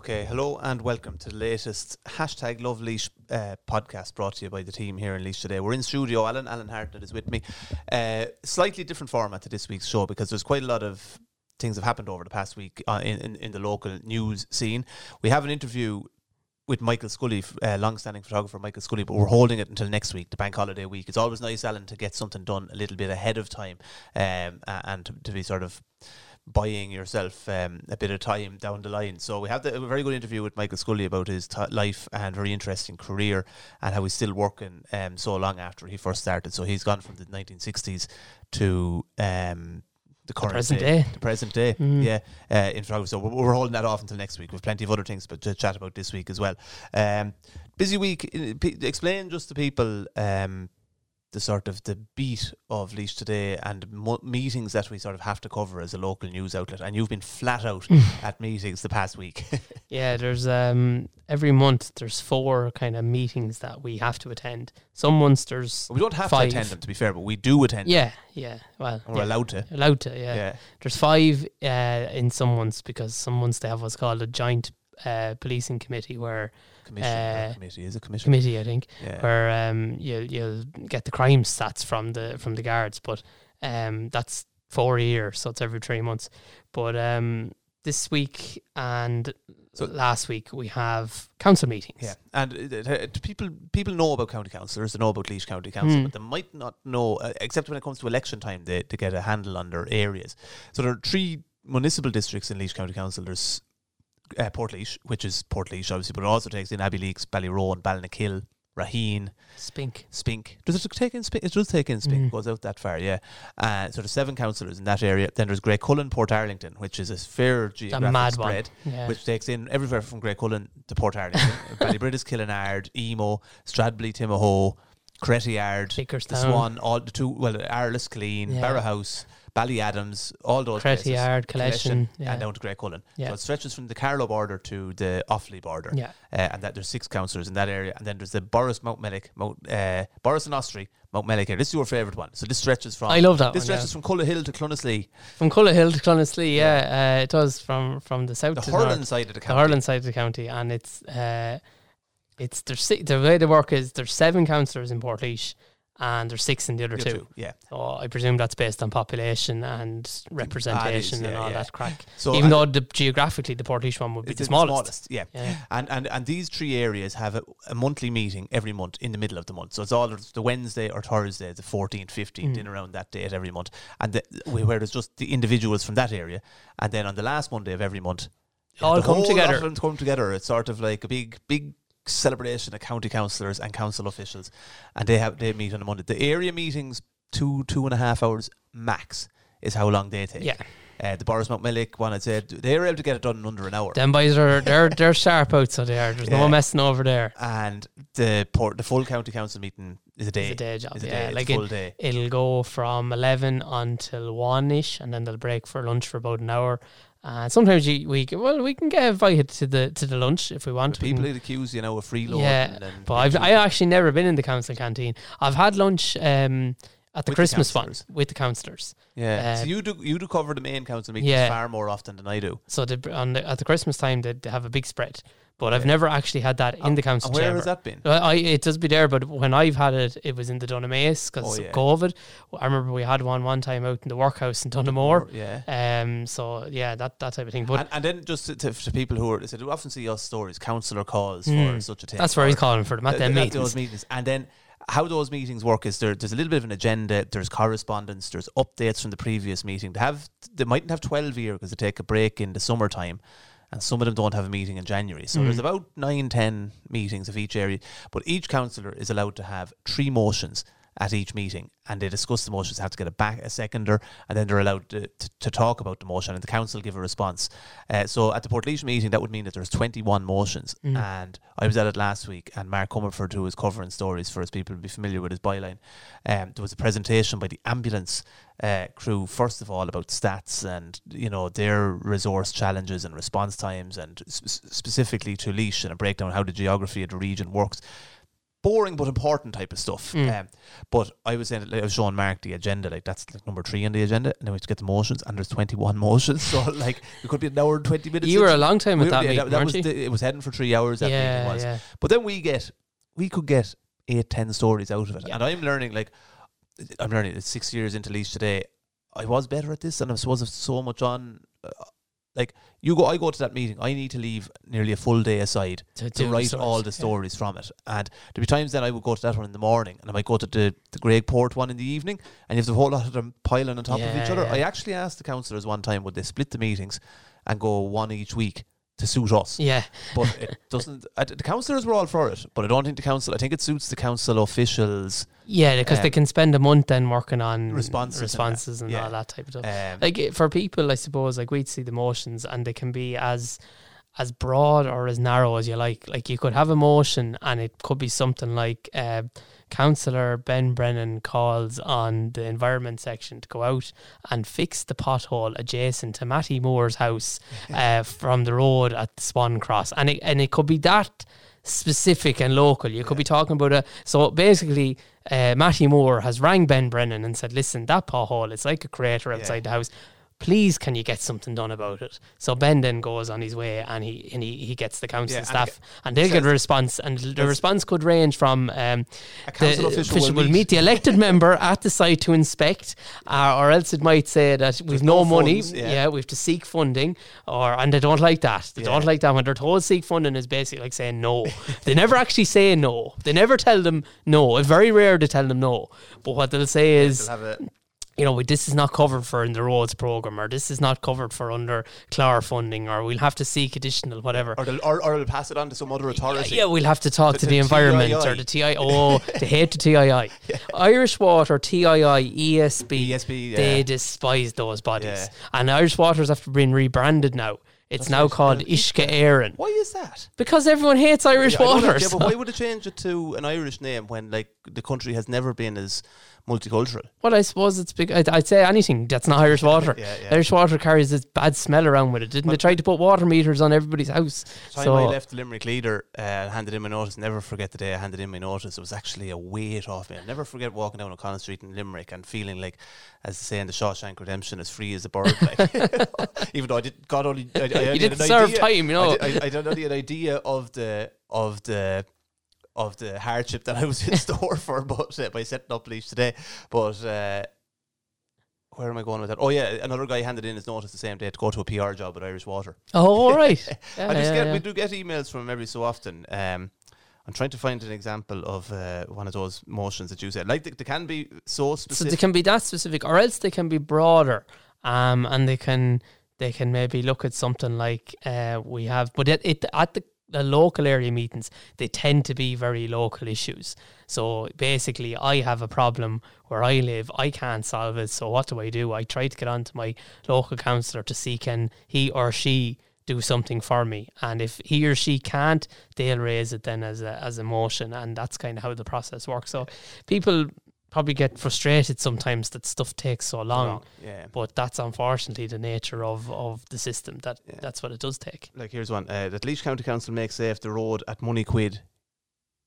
Okay, hello and welcome to the latest hashtag Love Laois uh, podcast brought to you by the team here in Laois today. We're in studio. Alan Alan Hartnett is with me. Uh, slightly different format to this week's show because there's quite a lot of things have happened over the past week uh, in, in, in the local news scene. We have an interview with Michael Scully, uh, long-standing photographer Michael Scully, but we're holding it until next week, the bank holiday week. It's always nice, Alan, to get something done a little bit ahead of time, um, and to, to be sort of buying yourself um, a bit of time down the line. So we have the, a very good interview with Michael Scully about his t- life and very interesting career and how he's still working um, so long after he first started. So he's gone from the 1960s to um, the current present day, day. the present day, Mm. yeah, uh, in photography. So we're, we're holding that off until next week. We've plenty of other things but to chat about this week as well. Um, busy week. Uh, P- Explain just to people um, the sort of the beat of Laois today and mo- meetings that we sort of have to cover as a local news outlet. And you've been flat out at meetings the past week. Yeah, there's um every month there's four kind of meetings that we have to attend. Some months there's we don't have Five. to attend them, to be fair, but we do attend. them. yeah, yeah. Well, We're yeah, allowed to. allowed to. Yeah. Yeah. there's five uh, in some months because some months they have what's called a joint uh, policing committee where Commission. Uh, committee is a commission. committee I think Yeah. where um you you'll get the crime stats from the from the guards, but um that's four a year, so it's every three months. But um this week and So- last week we have council meetings. Yeah, and uh, uh, people people know about county councillors, they know about Laois County Council, Hmm. but they might not know, uh, except when it comes to election time, they, to get a handle on their areas. So there are three municipal districts in Laois County Council. There's uh, Port which is Port obviously, but it also takes in Abbeyleix, Ballyroan, Ballinakill, Raheen, Spink. Spink. Does it take in Spink? It does take in Spink. Mm. Goes out that far, yeah. Uh, so there's seven councillors in that area. Then there's Graiguecullen, Port Arlington, which is a fair geographic spread. Yeah. which takes in everywhere from Graiguecullen to Port Arlington, Ballybrittas, Killenard, Emo, Stradbally, Timahoe, Crettyard, the Swan, all the two, well, Arles, Killeen, Yeah. Barrowhouse, Ballyadams, all those places. Collection. Yeah. And down to Graiguecullen. Yeah. So it stretches from the Carlow border to the Offaly border. yeah. Uh, and that there's six councillors in that area. And then there's the Borris Mount Mellick, Mount, uh, Borris and Ossory, Mount Mellick area. This is your favourite one. So this stretches from. I love that This one. yeah. stretches from Cullohill to Clonaslee, From Cullohill to Clonaslee, yeah, Uh, it does from from the south the to north, side of the county. the county. Side of the county, and it's uh, it's there's the way they work is there's seven councillors in Portlaoise, and there's six in the other two. two, Yeah. So I presume that's based on population and representation and yeah, all yeah. that crack. So Even though the, geographically the Portlaoise one would be It's the smallest. yeah. Yeah. And, and and these three areas have a, a monthly meeting every month in the middle of the month. So it's all the Wednesday or Thursday, the 14th, 15th, Mm. in around that date every month. And the, where there's just the individuals from that area. And then on the last Monday of every month, All the come together. lot of them come together. It's sort of like a big, big celebration of county councillors and council officials. And they have they meet on a Monday. The area meetings, two, two and a half hours max, is how long they take. Yeah, Uh, the Borris Mountmellick one, I'd say they were able to get it done in under an hour. them boys are they're they're sharp out, so they are. There's Yeah. no messing over there. and the port, the full county council meeting is a day. It's a day job. A yeah, day. Like a it, day. it'll go from 11 until 1 ish and then they'll break for lunch for about an hour and sometimes you, we can, well we can get invited to the to the lunch if we want But people can- would accuse you know of freeloading. Yeah, and but I've I actually never been in the council canteen I've had lunch um at the With the Christmas one councillors. with the councillors yeah. uh, so you do you do cover the main council meetings Yeah. far more often than I do. so the, on the, at the Christmas time they, they have a big spread but I've never actually had that in the council where chamber has that been? I, it does be there, but when I've had it, it was in the Dunamace because Oh, yeah. of COVID. I remember we had one one time out in the workhouse in Donaghmore. Yeah. Um. So yeah, that that type of thing. But and, and then just to, to, to people who are, they often see us stories, councillor calls for Mm. such a thing. that's where he's calling for them at Th- them th- meetings. Those meetings. And then how those meetings work is there, there's a little bit of an agenda, there's correspondence, there's updates from the previous meeting. They have they mightn't have 12 here because they take a break in the summertime. And some of them don't have a meeting in January. So Mm. there's about nine, ten meetings of each area. But each councillor is allowed to have three motions at each meeting and they discuss the motions, have to get a back a seconder, and then they're allowed to, to, to talk about the motion and the council give a response. Uh, so at the Portlaoise meeting, that would mean that there's 21 motions. Mm. And I was at it last week, and Mark Comerford, who was covering stories for us, people will be familiar with his byline. Um, there was a presentation by the ambulance uh, crew, first of all, about stats and you know their resource challenges and response times, and sp- specifically to Laois and a breakdown of how the geography of the region works. Boring but important type of stuff. Mm. Um, but I was saying, like, I was showing Mark the agenda, like that's like number three on the agenda, and then we have to get the motions, and there's 21 motions, so like it could be an hour and 20 minutes. You were a long time with we- that yeah, meeting, that, that was you? the, it was heading for three hours. That yeah, meeting was, yeah. but then we get we could get eight, ten stories out of it, Yeah. and I'm learning like I'm learning. It's six years into Laois today. I was better at this, and I suppose there's so much on. Uh, like you go, I go to that meeting. I need to leave nearly a full day aside To, to write stories, all the yeah. stories from it. And there'd be times then I would go to that one in the morning, and I might go to the the Greg Port one in the evening, and you have the whole lot of them piling on top of each other. yeah. I actually asked the councillors one time would they split the meetings and go one each week to suit us, Yeah, but it doesn't. I, the councillors were all for it, but I don't think the council. I think it suits the council officials. yeah, because they Um, can spend a month then working on Responses and that, and yeah. all that type of stuff. Um, like for people, I suppose, like we'd see the motions, and they can be as as broad or as narrow as you like. Like you could have a motion, and it could be something like uh, Councillor Ben Brennan calls on the environment section to go out and fix the pothole adjacent to Matty Moore's house uh, from the road at the Swan Cross, and it and it could be that specific and local. You could be talking about a so basically. Uh, Matty Moore has rang Ben Brennan and said, "Listen, that pothole, it's like a crater outside the house. Please, can you get something done about it?" So Ben then goes on his way and he and he, he gets the council Yeah, and staff, it and they'll get a response, and the response could range from um, a council the official, will meet the elected member at the site to inspect, uh, or else it might say that we've no, no money, funds, yeah. yeah. we have to seek funding, or and they don't like that. They don't like that when they're told seek funding is basically like saying no. they never actually say no. They never tell them no. It's very rare to tell them no. But what they'll say is, They'll have a, you know, this is not covered for in the roads program, or this is not covered for under CLAR funding, or we'll have to seek additional whatever. or, they'll, or, or they'll pass it on to some other authority. Yeah, we'll have to talk The- to the the environment TII. or the TI. Oh, they hate the TII. Irish Water, TII, ESB, ESB, they despise those bodies. Yeah. And Irish Waters have been rebranded now. It's That's now called Uisce Éireann Why is that? because everyone hates Irish Yeah, I know that, Waters. yeah, but why would they change it to an Irish name when like the country has never been as multicultural? well, I suppose it's big. I'd, I'd say anything that's not Irish Water. Yeah, yeah. Irish Water carries this bad smell around with it. Didn't they try to put water meters on everybody's house? time so I left the Limerick leader, uh, handed in my notice. Never forget the day I handed in my notice. It was actually a weight off me. I'll never forget walking down O'Connell Street in Limerick and feeling like, as they say in the Shawshank Redemption, as free as a bird. Like, even though I did, God only, I, I only you didn't serve idea- time, you know. I, did, I, I don't know the idea of the of the of the hardship that I was in store for, but uh, by setting up Leash today. But uh, where am I going with that? Oh yeah, another guy handed in his notice the same day to go to a PR job at Irish Water. oh, all right. Yeah, I just yeah, get yeah. we do get emails from him every so often. Um, I'm trying to find an example of uh, one of those motions that you said. Like they, they can be so specific. so they can be that specific, or else they can be broader, um, and they can they can maybe look at something like uh, we have, but it, it at the, the local area meetings they tend to be very local issues. So basically, I have a problem where I live, I can't solve it. So what do I do? I try to get onto my local councillor to see can he or she do something for me, and if he or she can't, they'll raise it then as a as a motion, and that's kind of how the process works. So people probably get frustrated sometimes that stuff takes so long. Yeah. But that's unfortunately the nature of, of the system. That Yeah. that's what it does take. Like here's one. Uh, that Laois County Council makes safe the road at Money Quid,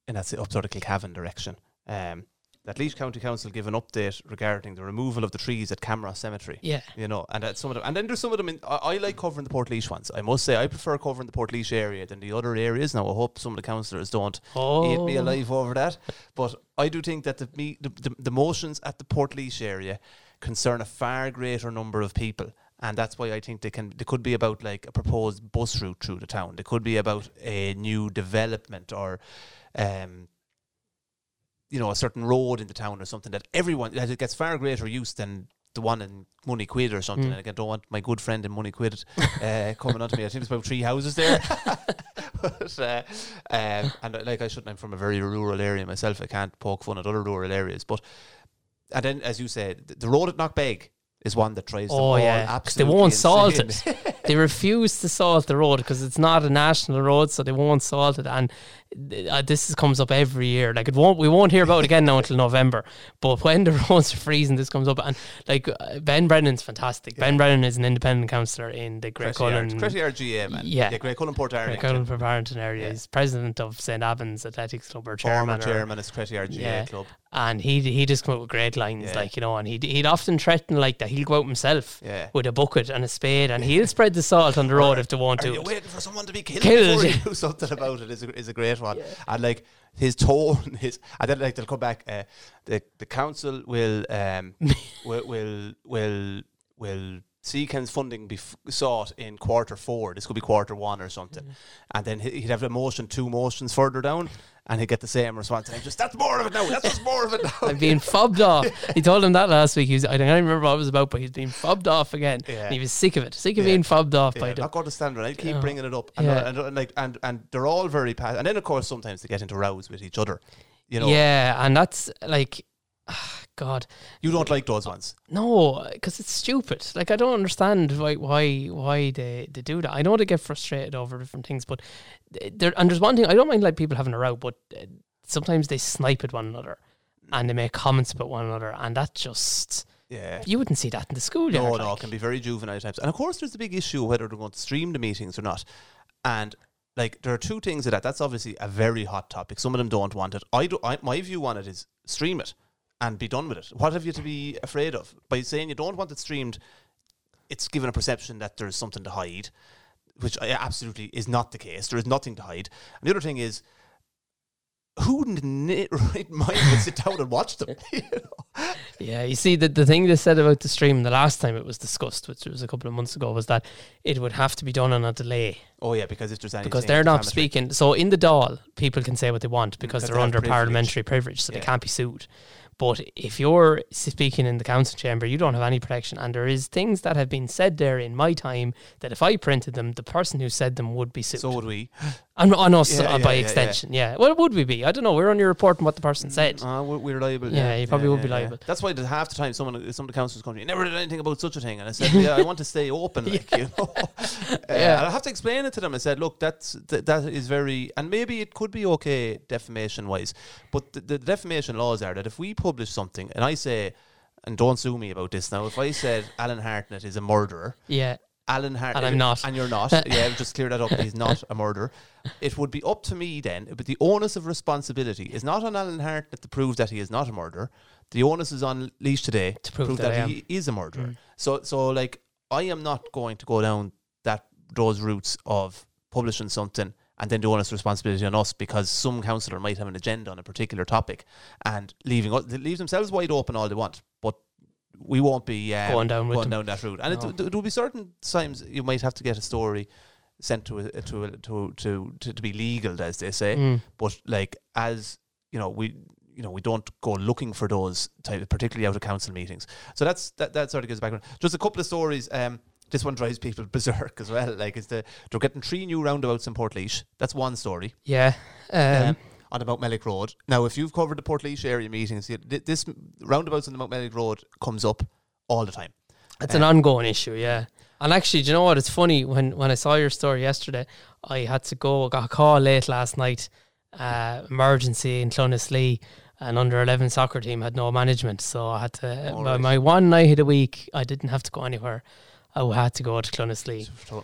and that's up sort of Kilcavan direction. Um, that Laois County Council give an update regarding the removal of the trees at Camera Cemetery. Yeah. You know, and at some of them, and then there's some of them. In, I, I like covering the Port ones. I must say, I prefer covering the Port area than the other areas. Now, I hope some of the councillors don't Oh, eat me alive over that. But I do think that the, me, the, the, the motions at the Port area concern a far greater number of people. And that's why I think they can. They could be about like a proposed bus route through the town. They could be about a new development or, um, you know, a certain road in the town or something that everyone that it gets far greater use than the one in Money Quid or something. Mm. And again, don't want my good friend in Money Quid uh, coming on to me. I think there's about three houses there. but, uh, um, and uh, like I shouldn't. I'm from a very rural area myself. I can't poke fun at other rural areas. But and then, as you said, the, road at Knockbeg is one that tries. Oh yeah, absolutely. they won't salt it. they refuse to salt the road because it's not a national road, so they won't salt it. And uh, this is- comes up every year. Like it won't, we won't hear about it again now until November. But when the roads are freezing, this comes up, and like uh, Ben Brennan's fantastic. Ben Brennan is an independent councillor in the Graiguecullen. RGA, man. Yeah. Yeah, Graiguecullen Port Graiguecullen for Barrington area. Yeah. He's president of St Abban's Athletics Club or chairman. or- chairman is Cretty RGA Yeah. Club. and he he just come up with great lines, Yeah. like you know, and he'd he'd often threaten like that he'll go out himself Yeah. with a bucket and a spade, and he'll spread the salt on the road if they want Are to. you waiting for someone to be killed, Killed, before you do something about it? Is a, is a great one. And like his tone, his and then like they'll come back. Uh, the the council will um will will will will see Ken's funding be f- sought in quarter four. This could be quarter one or something, and then he- he'd have a motion two motions further down. And he'd get the same response. And he'd just, that's more of it now. That's just more of it now. I'm being fobbed off. He told him that last week. He was, I don't remember what it was about, but he's been fobbed off again. Yeah. And he was sick of it, sick of Yeah. being fobbed off by Yeah, them. not going to stand. I keep Yeah. bringing it up, and, Yeah. and, and like and and they're all very pa- and then of course sometimes they get into rows with each other. You know, Yeah, and that's like, God, you don't like those ones. no, because it's stupid. Like I don't understand why why why they, they do that. I know they get frustrated over different things, but there and there's one thing I don't mind like people having a row, but uh, sometimes they snipe at one another and they make comments about one another, and that just Yeah. you wouldn't see that in the school. No, no, it can be very juvenile types. And of course, there's the big issue whether they're going to stream the meetings or not. And like, there are two things of that. That's obviously a very hot topic. Some of them don't want it. I do. I, my view on it is stream it and be done with it. What have you to be afraid of by saying you don't want it streamed? It's given a perception that there's something to hide, which uh, absolutely is not the case. There is nothing to hide. And the other thing is. Who right mind would sit down and watch them? Yeah, you see, the, the thing they said about the stream the last time it was discussed, which was a couple of months ago, was that it would have to be done on a delay Oh yeah, because if there's anything because they're not speaking. So in the Dáil, people can say what they want because Because they're they under privilege. parliamentary privilege, so Yeah. they can't be sued. But if you're speaking in the council chamber, you don't have any protection, and there is things that have been said there in my time that if I printed them, the person who said them would be sued. So would we. and on us Yeah, uh, yeah, by extension, yeah. Well, would we be? I don't know. We're only reporting what the person said. Uh, we're, liable. Yeah, you probably would be liable. That's why half the time someone, some of the councils come to me, never did anything about such a thing. And I said, yeah, I want to stay open, like, you know. Uh, Yeah. I have to explain it to them. I said, look, that's, th- that is very, and maybe it could be okay defamation wise, but the, the defamation laws are that if we publish something and I say, and don't sue me about this now, if I said Alan Hartnett is a murderer, Yeah, Alan Hart, And I'm not. and you're not. yeah, just clear that up. He's not a murderer. It would be up to me then, but the onus of responsibility is not on Alan Hartnett to prove that he is not a murderer. The onus is on Laois today To prove that I am. he is a murderer. Mm. So, so like, I am not going to go down that those routes of publishing something and then the onus responsibility on us because some councillor might have an agenda on a particular topic and leaving us, they leave themselves wide open all they want, but we won't be um, Going down going down that route. And No. it, there will be certain times you might have to get a story sent to a, to, a, to to to to be legal, as they say. Mm. But like as you know, we you know we don't go looking for those type, particularly out of council meetings. So that's that that sort of gives background. Just a couple of stories. Um, this one drives people berserk as well. Like it's the they're getting three new roundabouts in Portlaoise. That's one story. yeah. Um, Um, on the Mount Mellick Road. Now, if you've covered the Portlaoise area meetings, this roundabouts on the Mount Mellick Road comes up all the time. It's an ongoing issue, yeah. And actually, do you know what? It's funny when when I saw your story yesterday, I had to go. Got a call late last night, uh, emergency in Clonaslee. An under eleven soccer team had no management, so I had to. My, right. my one night of the week, I didn't have to go anywhere. Oh, I had to go to Clonaslee. So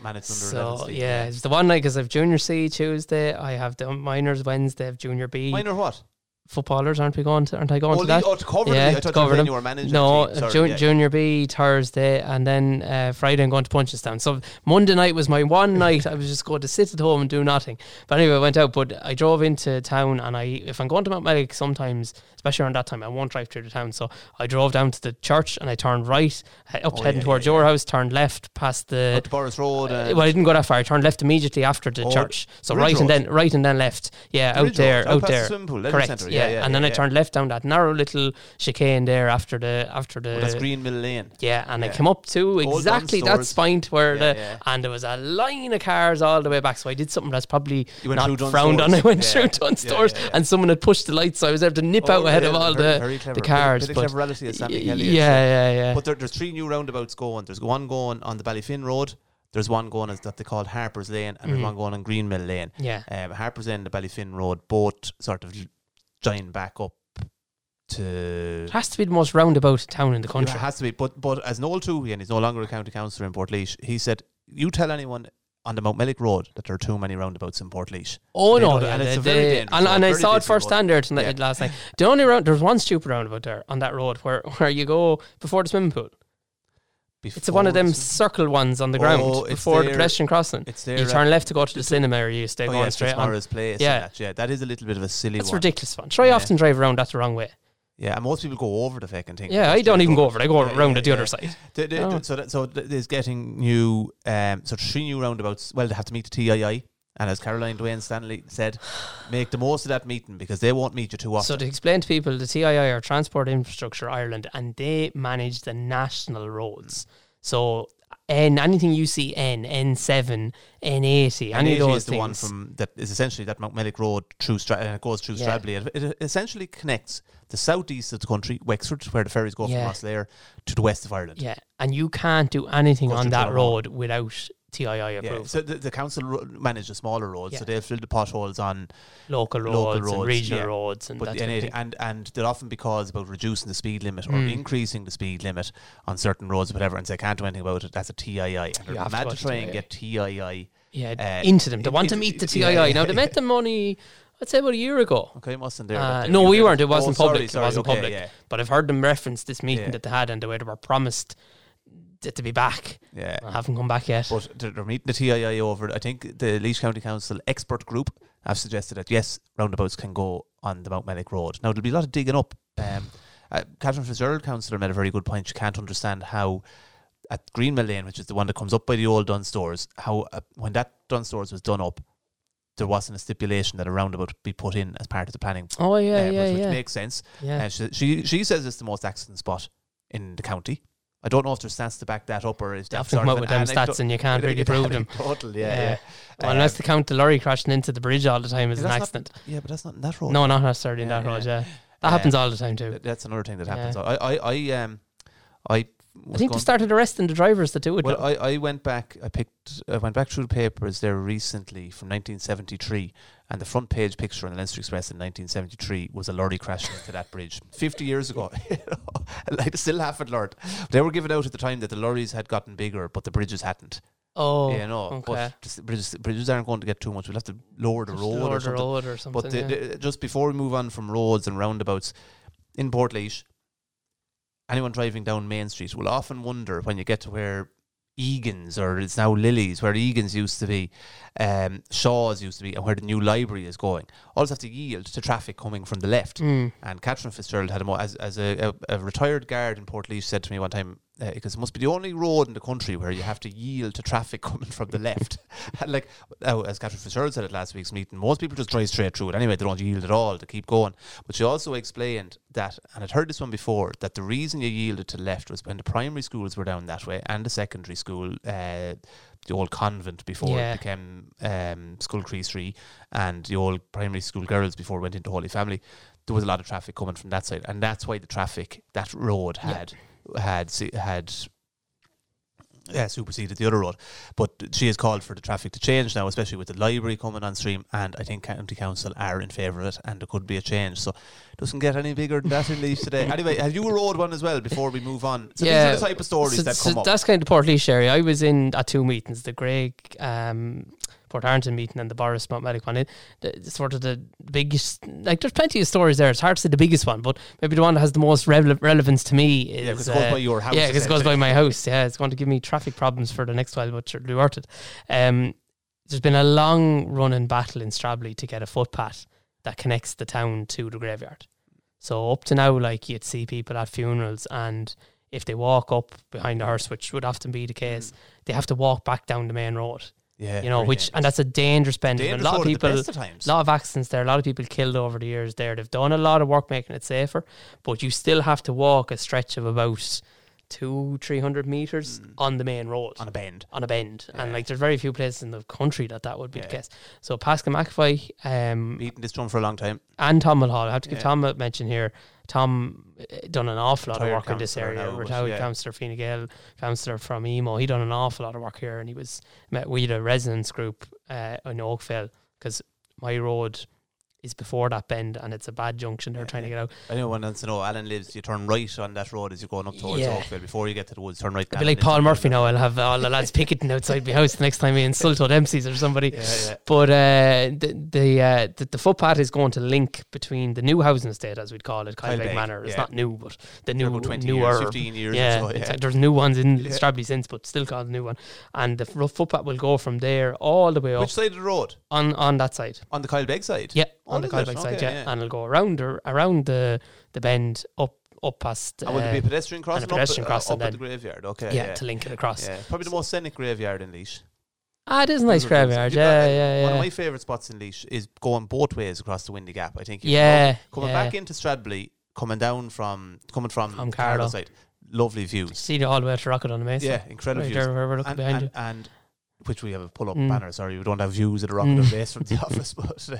So yeah, it's the one night because I've junior C Tuesday. I have the minors Wednesday. I have junior B. Minor what? Footballers aren't we going to? Aren't I going Oh, to that? oh, to cover Yeah, the, I to cover you were saying them. you were managing No, the. Sorry, jun- yeah. junior B Thursday, and then uh, Friday I'm going to Punchestown. So Monday night was my one night. I was just going to sit at home and do nothing. But anyway, I went out. But I drove into town, and I if I'm going to Mount Mellick, sometimes, especially around that time, I won't drive through the town. So I drove down to the church, and I turned right up Oh, heading yeah, towards your house. Turned left past the. Borris Road. Uh, well, I didn't go that far. I turned left immediately after the Oh, church. So Ridge right and then right and then left. Yeah, The out Ridge there, Road, out the there. leisure Correct. Yeah, yeah, and then I turned left down that narrow little chicane there after the after the. Oh, that's Green Mill Lane. Yeah, and I came up to Old exactly that spine where the and there was a line of cars all the way back. So I did something that's probably not frowned on. I went through Dunnes Stores, and someone had pushed the lights, so I was able to nip out Oh, ahead yeah, of all very, the very clever. the cars. Bit, of but cleverality at Sammy Kelly. yeah, yeah, yeah. But there, there's three new roundabouts going. There's one going on the Ballyfin Road. There's one going as that they call Harper's Lane, and there's Mhm. one going on Greenmill Lane. Yeah. Um, Harper's Lane, and the Ballyfin Road both sort of join back up to. It has to be the most roundabout town in the country. It has to be, but but as Noel Tuohy, and he's no longer a county councillor in Portlaoise, he said, "You tell anyone on the Mountmellick Road that there are too many roundabouts in Portlaoise." Oh They no, yeah, and it's the- a very the- and, road, and I saw it firsthand there Yeah. last night. The only round, there's one stupid roundabout there on that road where, where you go before the swimming pool. It's one of them circle ones on the ground Oh, before the pedestrian crossing. It's there. You turn left to go to the cinema, or you stay oh, going yes, straight on. Place. Yeah. Yeah, that, yeah, that is a little bit of a silly That's one. ridiculous fun. Try Yeah. often drive around that the wrong way. Yeah, and most people go over the fucking thing. Yeah, I don't even go over. I go Yeah, around yeah, at the yeah. other side. The- the- Oh. So, that, so th- there's getting new, um, so three new roundabouts. Well, they have to meet the TII, and as Caroline Dwane Stanley said, make the most of that meeting because they won't meet you too often. So to explain to people, the TII are Transport Infrastructure Ireland, and they manage the national roads. So N anything you see N N seven N eighty any of 80 those is the things. one from that is essentially that Mountmellick Road through Stra- and it goes through Yeah. Stradbally. It, it essentially connects the southeast of the country, Wexford, where the ferries go Yeah. from Rosslare, to the west of Ireland. yeah, and you can't do anything on that road without TII Yeah, so the, the council ro- manage the smaller roads, so they'll fill the potholes on local roads, local and regional yeah. roads, and But that the type thing. and and they're often because about reducing the speed limit or Mm. increasing the speed limit on certain roads, or whatever, and they can't do anything about it. That's a TII, and You they're to mad to to try and get TII. yeah, uh, into them. They want to meet the TII. yeah, now yeah, they met them only, I'd say about a year ago. Okay, it wasn't there? Uh, no, we weren't. It wasn't oh, sorry, public. It wasn't okay, public. Yeah, But I've heard them reference this meeting Yeah. that they had, and the way they were promised to be back. yeah. I haven't come back yet. But they're, they're meeting the TII over. I think the Leash County Council expert group have suggested that yes, roundabouts can go on the Mountmellick Road. Now there'll be a lot of digging up. Um, uh, Catherine Fitzgerald, councillor, made a very good point. She can't understand how at Greenmill Lane, which is the one that comes up by the old Dunnes Stores, how uh, when that Dunnes Stores was done up, there wasn't a stipulation that a roundabout be put in as part of the planning. oh yeah, uh, yeah, which, which yeah, makes sense. yeah. Uh, she, she she says it's the most accident spot in the county. I don't know if there's stats to back that up or is that often sort come out with them anecdote- stats, and you can't really prove them. Total, yeah, Yeah. yeah. Well, unless Um, they count the lorry crashing into the bridge all the time as Yeah, an accident. yeah, but that's not in that road. No, not necessarily in Yeah, that road. yeah. That happens all the time too. Th- that's another thing that happens. I, I, I, um, I. I think they started arresting the drivers that do it. Well, now. I, I went back. I picked. I went back through the papers there recently from 1973, and the front page picture in the Leinster Express in 1973 was a lorry crashing into that bridge 50 years ago. like still haven't learned. They were given out at the time that the lorries had gotten bigger, but the bridges hadn't. oh, you know, okay. but bridges, bridges aren't going to get too much. We'll have to lower the road lower or the something. road or something. But the, yeah. the, just before we move on from roads and roundabouts, in Portlaoise, anyone driving down Main Street will often wonder when you get to where Egan's or it's now Lily's, where Egan's used to be, um, Shaw's used to be, and where the new library is going. Always have to yield to traffic coming from the left. Mm. And Catherine Fitzgerald had a mo- as as a, a, a retired guard in Portlaoise said to me one time uh, because it must be the only road in the country where you have to yield to traffic coming from the left. like oh, as Catherine Fitzgerald said at last week's meeting, most people just drive straight through it anyway. They don't yield at all to keep going. But she also explained that, and I'd heard this one before, that the reason you yielded to the left was when the primary schools were down that way and the secondary school. Uh, the old convent before Yeah. it became um, Skull Tree and the old primary school girls before it went into Holy Family there was a lot of traffic coming from that side, and that's why the traffic that road Yeah. Had had yeah, superseded the other road. But she has called for the traffic to change now, especially with the library coming on stream, and I think County Council are in favour of it, and there could be a change. So it doesn't get any bigger than that in Laois today. Anyway, have you a road one as well before we move on? So Yeah. these are the type of stories So- that so come up. That's kind of Port area. I was in at two meetings, the Greg um, Port Arlington meeting and the Borris Mount Medic one. It, the, sort of the biggest, like there's plenty of stories there. It's hard to say the biggest one, but maybe the one that has the most rele- relevance to me is yeah, because it goes uh, by your house. yeah, because it goes by my house. Yeah, it's going to give me traffic problems for the next while, but be worth it. Um, there's been a long running battle in Stradbally to get a footpath that connects the town to the graveyard. So up to now, like you'd see people at funerals, and if they walk up behind the hearse, which would often be the case, they have to walk back down the main road. Yeah, You know, which and that's a dangerous bend. Dangerous a lot of road at the people, of a lot of accidents there. A lot of people killed over the years there. They've done a lot of work making it safer, but you still have to walk a stretch of about two, three hundred meters Mm. on the main road on a bend. on a bend. And like, there's very few places in the country that that would be the case. So Paschal McEvoy um, Beating this drum for a long time. and Tom Mulhall, I have to give Yeah. Tom a mention here. Tom uh, done an awful lot Retired of work in this area. Retired yeah. councillor Fine Gael, councillor from Emo. He done an awful lot of work here, and he was met with a residents group uh, in Oakville because my road is before that bend, and it's a bad junction. They're Yeah, trying to get out. Anyone wants to know, Alan lives, you turn right on that road as you're going up towards Yeah. Oakville. Before you get to the woods, turn right. I'll be like Paul Murphy now. I'll have all the lads picketing outside my house the next time we insult old MCs or somebody. Yeah. But uh, the the, uh, the the footpath is going to link between the new housing estate, as we'd call it, Kyle Kylebeg, Manor. It's not new, but the New, new, about 20 newer, years, 15 years yeah, or so. Yeah. there's new ones in Yeah. Stradbally since, but still called a new one. And the f- footpath will go from there all the way up Which side of the road? on on that side. On the Kyle Beg side? Yeah, Oh, on the it? Beg side, Okay, yeah. yeah. and it'll go around the around the the bend up up past. And would there be a uh, pedestrian crossing pedestrian up, crossing uh, up at then. the graveyard? Okay, yeah, yeah. to link it across. Yeah, probably the most scenic graveyard in Laois. Ah, it is a nice graveyard. Yeah, uh, yeah, One of my favourite spots in Laois is going both ways across the Windy Gap. I think. Yeah, go- coming yeah. back into Stradbally, coming down from coming from, From Carlow Carlow. side, lovely views. See it all the way to Rock of Dunamase. Yeah, incredible right views. there where we're looking and, behind and, you. and which we have a pull up Mm. banner. Sorry, we don't have views of the Rocket Mm. Base from the office, but uh,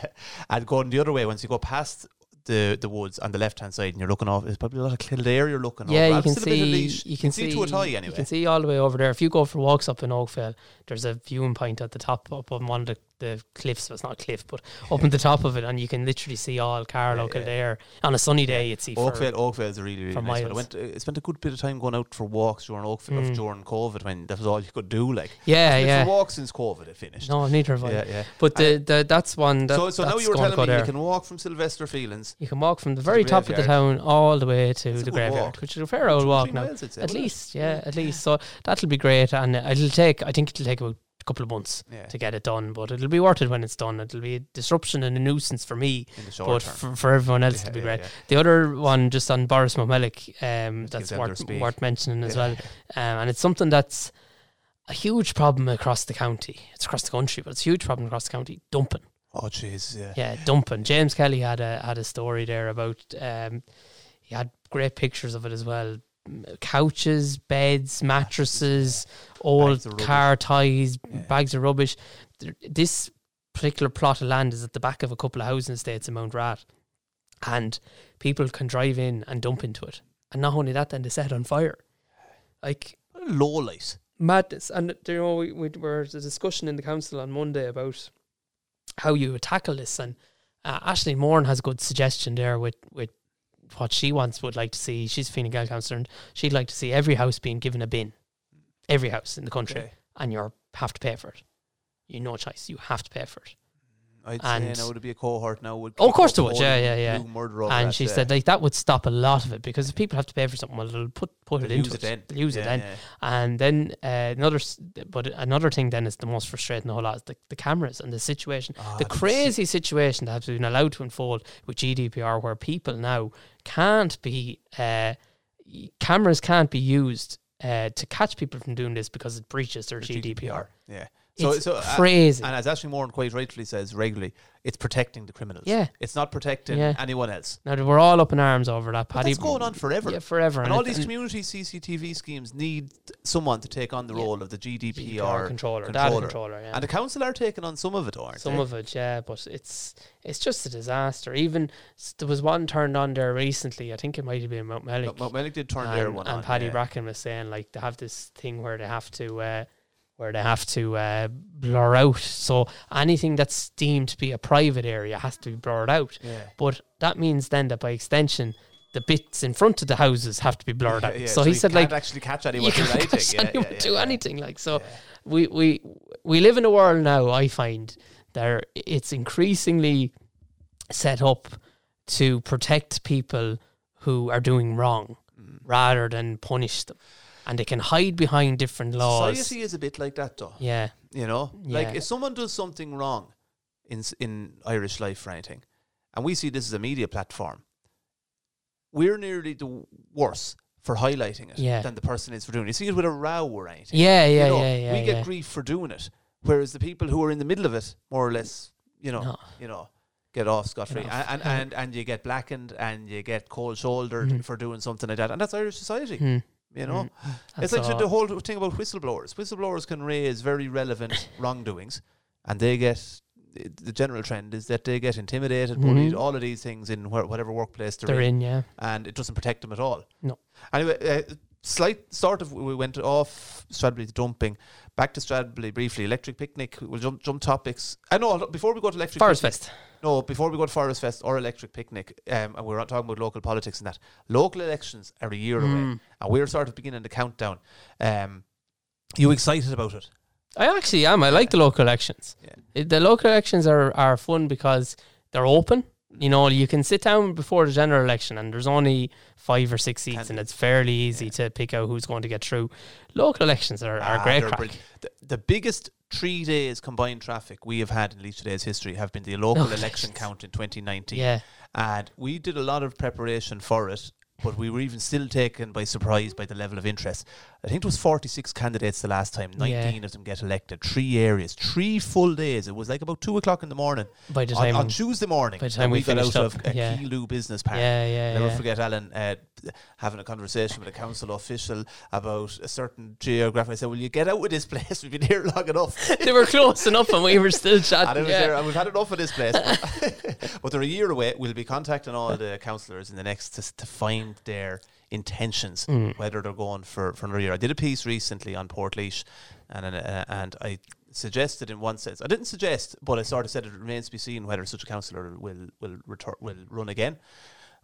and going the other way once you go past the the woods on the left hand side and you're looking off. There's probably a lot of Kildare you're looking Yeah, over. you can still a bit of see. You can see to Athy anyway. You can see all the way over there. If you go for walks up in Oakville, there's a viewing point at the top up on one of the, the cliffs. Well, it's not a cliff, but up on the top of it, and you can literally see all Carlow, Yeah, yeah. Kildare. On a sunny day, you'd see Oakville, Oakville is a really, really nice one. I miles. went, uh, spent a good bit of time going out for walks during Oakville Mm. during COVID when that was all you could do. Like, yeah, yeah. for walks since COVID had finished. No, neither have I. yeah, yeah. But the, the that's one. That, so, so now you were telling me there. you can walk from Sylvester Fields. You can walk from the the very top of the town all the way to It's the graveyard, walk. which is a fair old walk now. miles, At least, yeah, at least. So that'll be great, and it'll take. I think it'll take about a couple of months Yeah, to get it done, but it'll be worth it when it's done. It'll be a disruption and a nuisance for me, in the short but for, for everyone else, Yeah, it'll be great. yeah. The other one, just on Borris Mountmellick, um, that's give them their worth, worth mentioning as well, um, and it's something that's a huge problem across the county. It's across the country, but it's a huge problem across the county. Dumping. Oh, jeez, yeah. Yeah, dumping. James Kelly had a had a story there about. Um, he had great pictures of it as well. Couches, beds, mattresses, old Bags of rubbish. car ties, Yeah. bags of rubbish. This particular plot of land is at the back of a couple of housing estates in Mountrath, and people can drive in and dump into it. And not only that, then they set it on fire. Like lawless madness. And you know, we, we were a discussion in the council on Monday about how you would tackle this. And uh, Aisling Moran has a good suggestion there with with what she wants would like to see. She's a Fine Gael councillor, and she'd like to see every house being given a bin, every house in the country, Okay. and you have to pay for it. You no choice. You have to pay for it. I'd And- say now would be a cohort now. Would Oh, of course there would, yeah, yeah, yeah. and she yeah. said like that would stop a lot of it because if people have to pay for something, well, they'll put put it They'll into use it. it then. They'll use it then. yeah. And then uh, another, but another thing then is the most frustrating of all lot is the, the cameras and the situation, Ah, the crazy situation that has been allowed to unfold with GDPR, where people now can't be, uh, cameras can't be used uh, to catch people from doing this because it breaches their the GDPR. Yeah. So, it's so uh, crazy. and as Aisling Moran quite rightfully says regularly, it's protecting the criminals. Yeah. It's not protecting Yeah. anyone else. now we're all up in arms over that. But Paddy, that's going on forever. Yeah, forever. and all it- these community CCTV schemes need someone to take on the Yeah. role of the GDPR. GDPR controller, controller. controller. Yeah. And the council are taking on some of it, aren't Some they? of it, yeah, but it's it's just a disaster. Even there was one turned on there recently. I think it might have been Mount Mellick. Mount Mellick did turn and, their one and on. Paddy yeah. Bracken was saying like they have this thing where they have to uh, where they have to uh, blur out. So anything that's deemed to be a private area has to be blurred out. Yeah. But that means then that by extension, the bits in front of the houses have to be blurred out. yeah, so, he you said can't like actually catch anyone you can't writing. catch Yeah, anyone yeah, do yeah. anything like so Yeah. we we we live in a world now i find that it's increasingly set up to protect people who are doing wrong Mm. rather than punish them and they can hide behind different laws Society is a bit like that, though. yeah You know, like if someone does something wrong in in Irish life or anything, and we see this as a media platform, we're nearly the worse for highlighting it Yeah. than the person is for doing. it. You see it with a row or anything. yeah yeah you know, yeah yeah we get yeah. grief for doing it, whereas the people who are in the middle of it, more or less, you know, No. you know, get off scot free, and, and, Yeah. and and you get blackened and you get cold shouldered Mhm. for doing something like that, and that's Irish society. Hmm. You know, Mm. it's That's like the whole thing about whistleblowers. Whistleblowers can raise very relevant wrongdoings, and they get the general trend is that they get intimidated, Mhm. bullied, all of these things in wh- whatever workplace they're, They're in, in, yeah. and it doesn't protect them at all. No. Anyway, uh, slight sort of we went off Stradbally dumping, back to Stradbally briefly. Electric picnic. We'll jump jump topics. I know before we go to electric Forest picnic, Fest. No, before we go to Forest Fest or Electric Picnic, um, and we're not talking about local politics and that. Local elections are a year away, Mm. and we're sort of beginning the countdown. Um, you excited about it? I actually am. I like the local elections. Yeah. It- the local elections are, are fun because they're open. You know, you can sit down before the general election and there's only five or six seats and Candidates. it's fairly easy to pick out who's going to get through. Local elections are, are Ah, great. The, the biggest three days combined traffic we have had in Laois Today's history have been the local Local election count in 2019. Yeah. And we did a lot of preparation for it, but we were even still taken by surprise by the level of interest. I think it was 46 candidates the last time, 19 Yeah. of them get elected, three areas, three full days. It was like about two o'clock in the morning By the on, time, on Tuesday morning. by the time we we got out up, of a yeah. Kea-Lew business park. yeah, yeah, Never yeah. forget Alan uh, having a conversation with a council official about a certain geography. I said, "Will you get out of this place? We've been here long enough." they were close enough and we were still chatting. was Yeah. there, and we've had enough of this place. But, but they're a year away. We'll be contacting all the councillors in the next to, to find their intentions, Mm. whether they're going for, for another year. I did a piece recently on Port and uh, and I suggested in one sense. I didn't suggest, but I sort of said it remains to be seen whether such a councillor will will return will run again.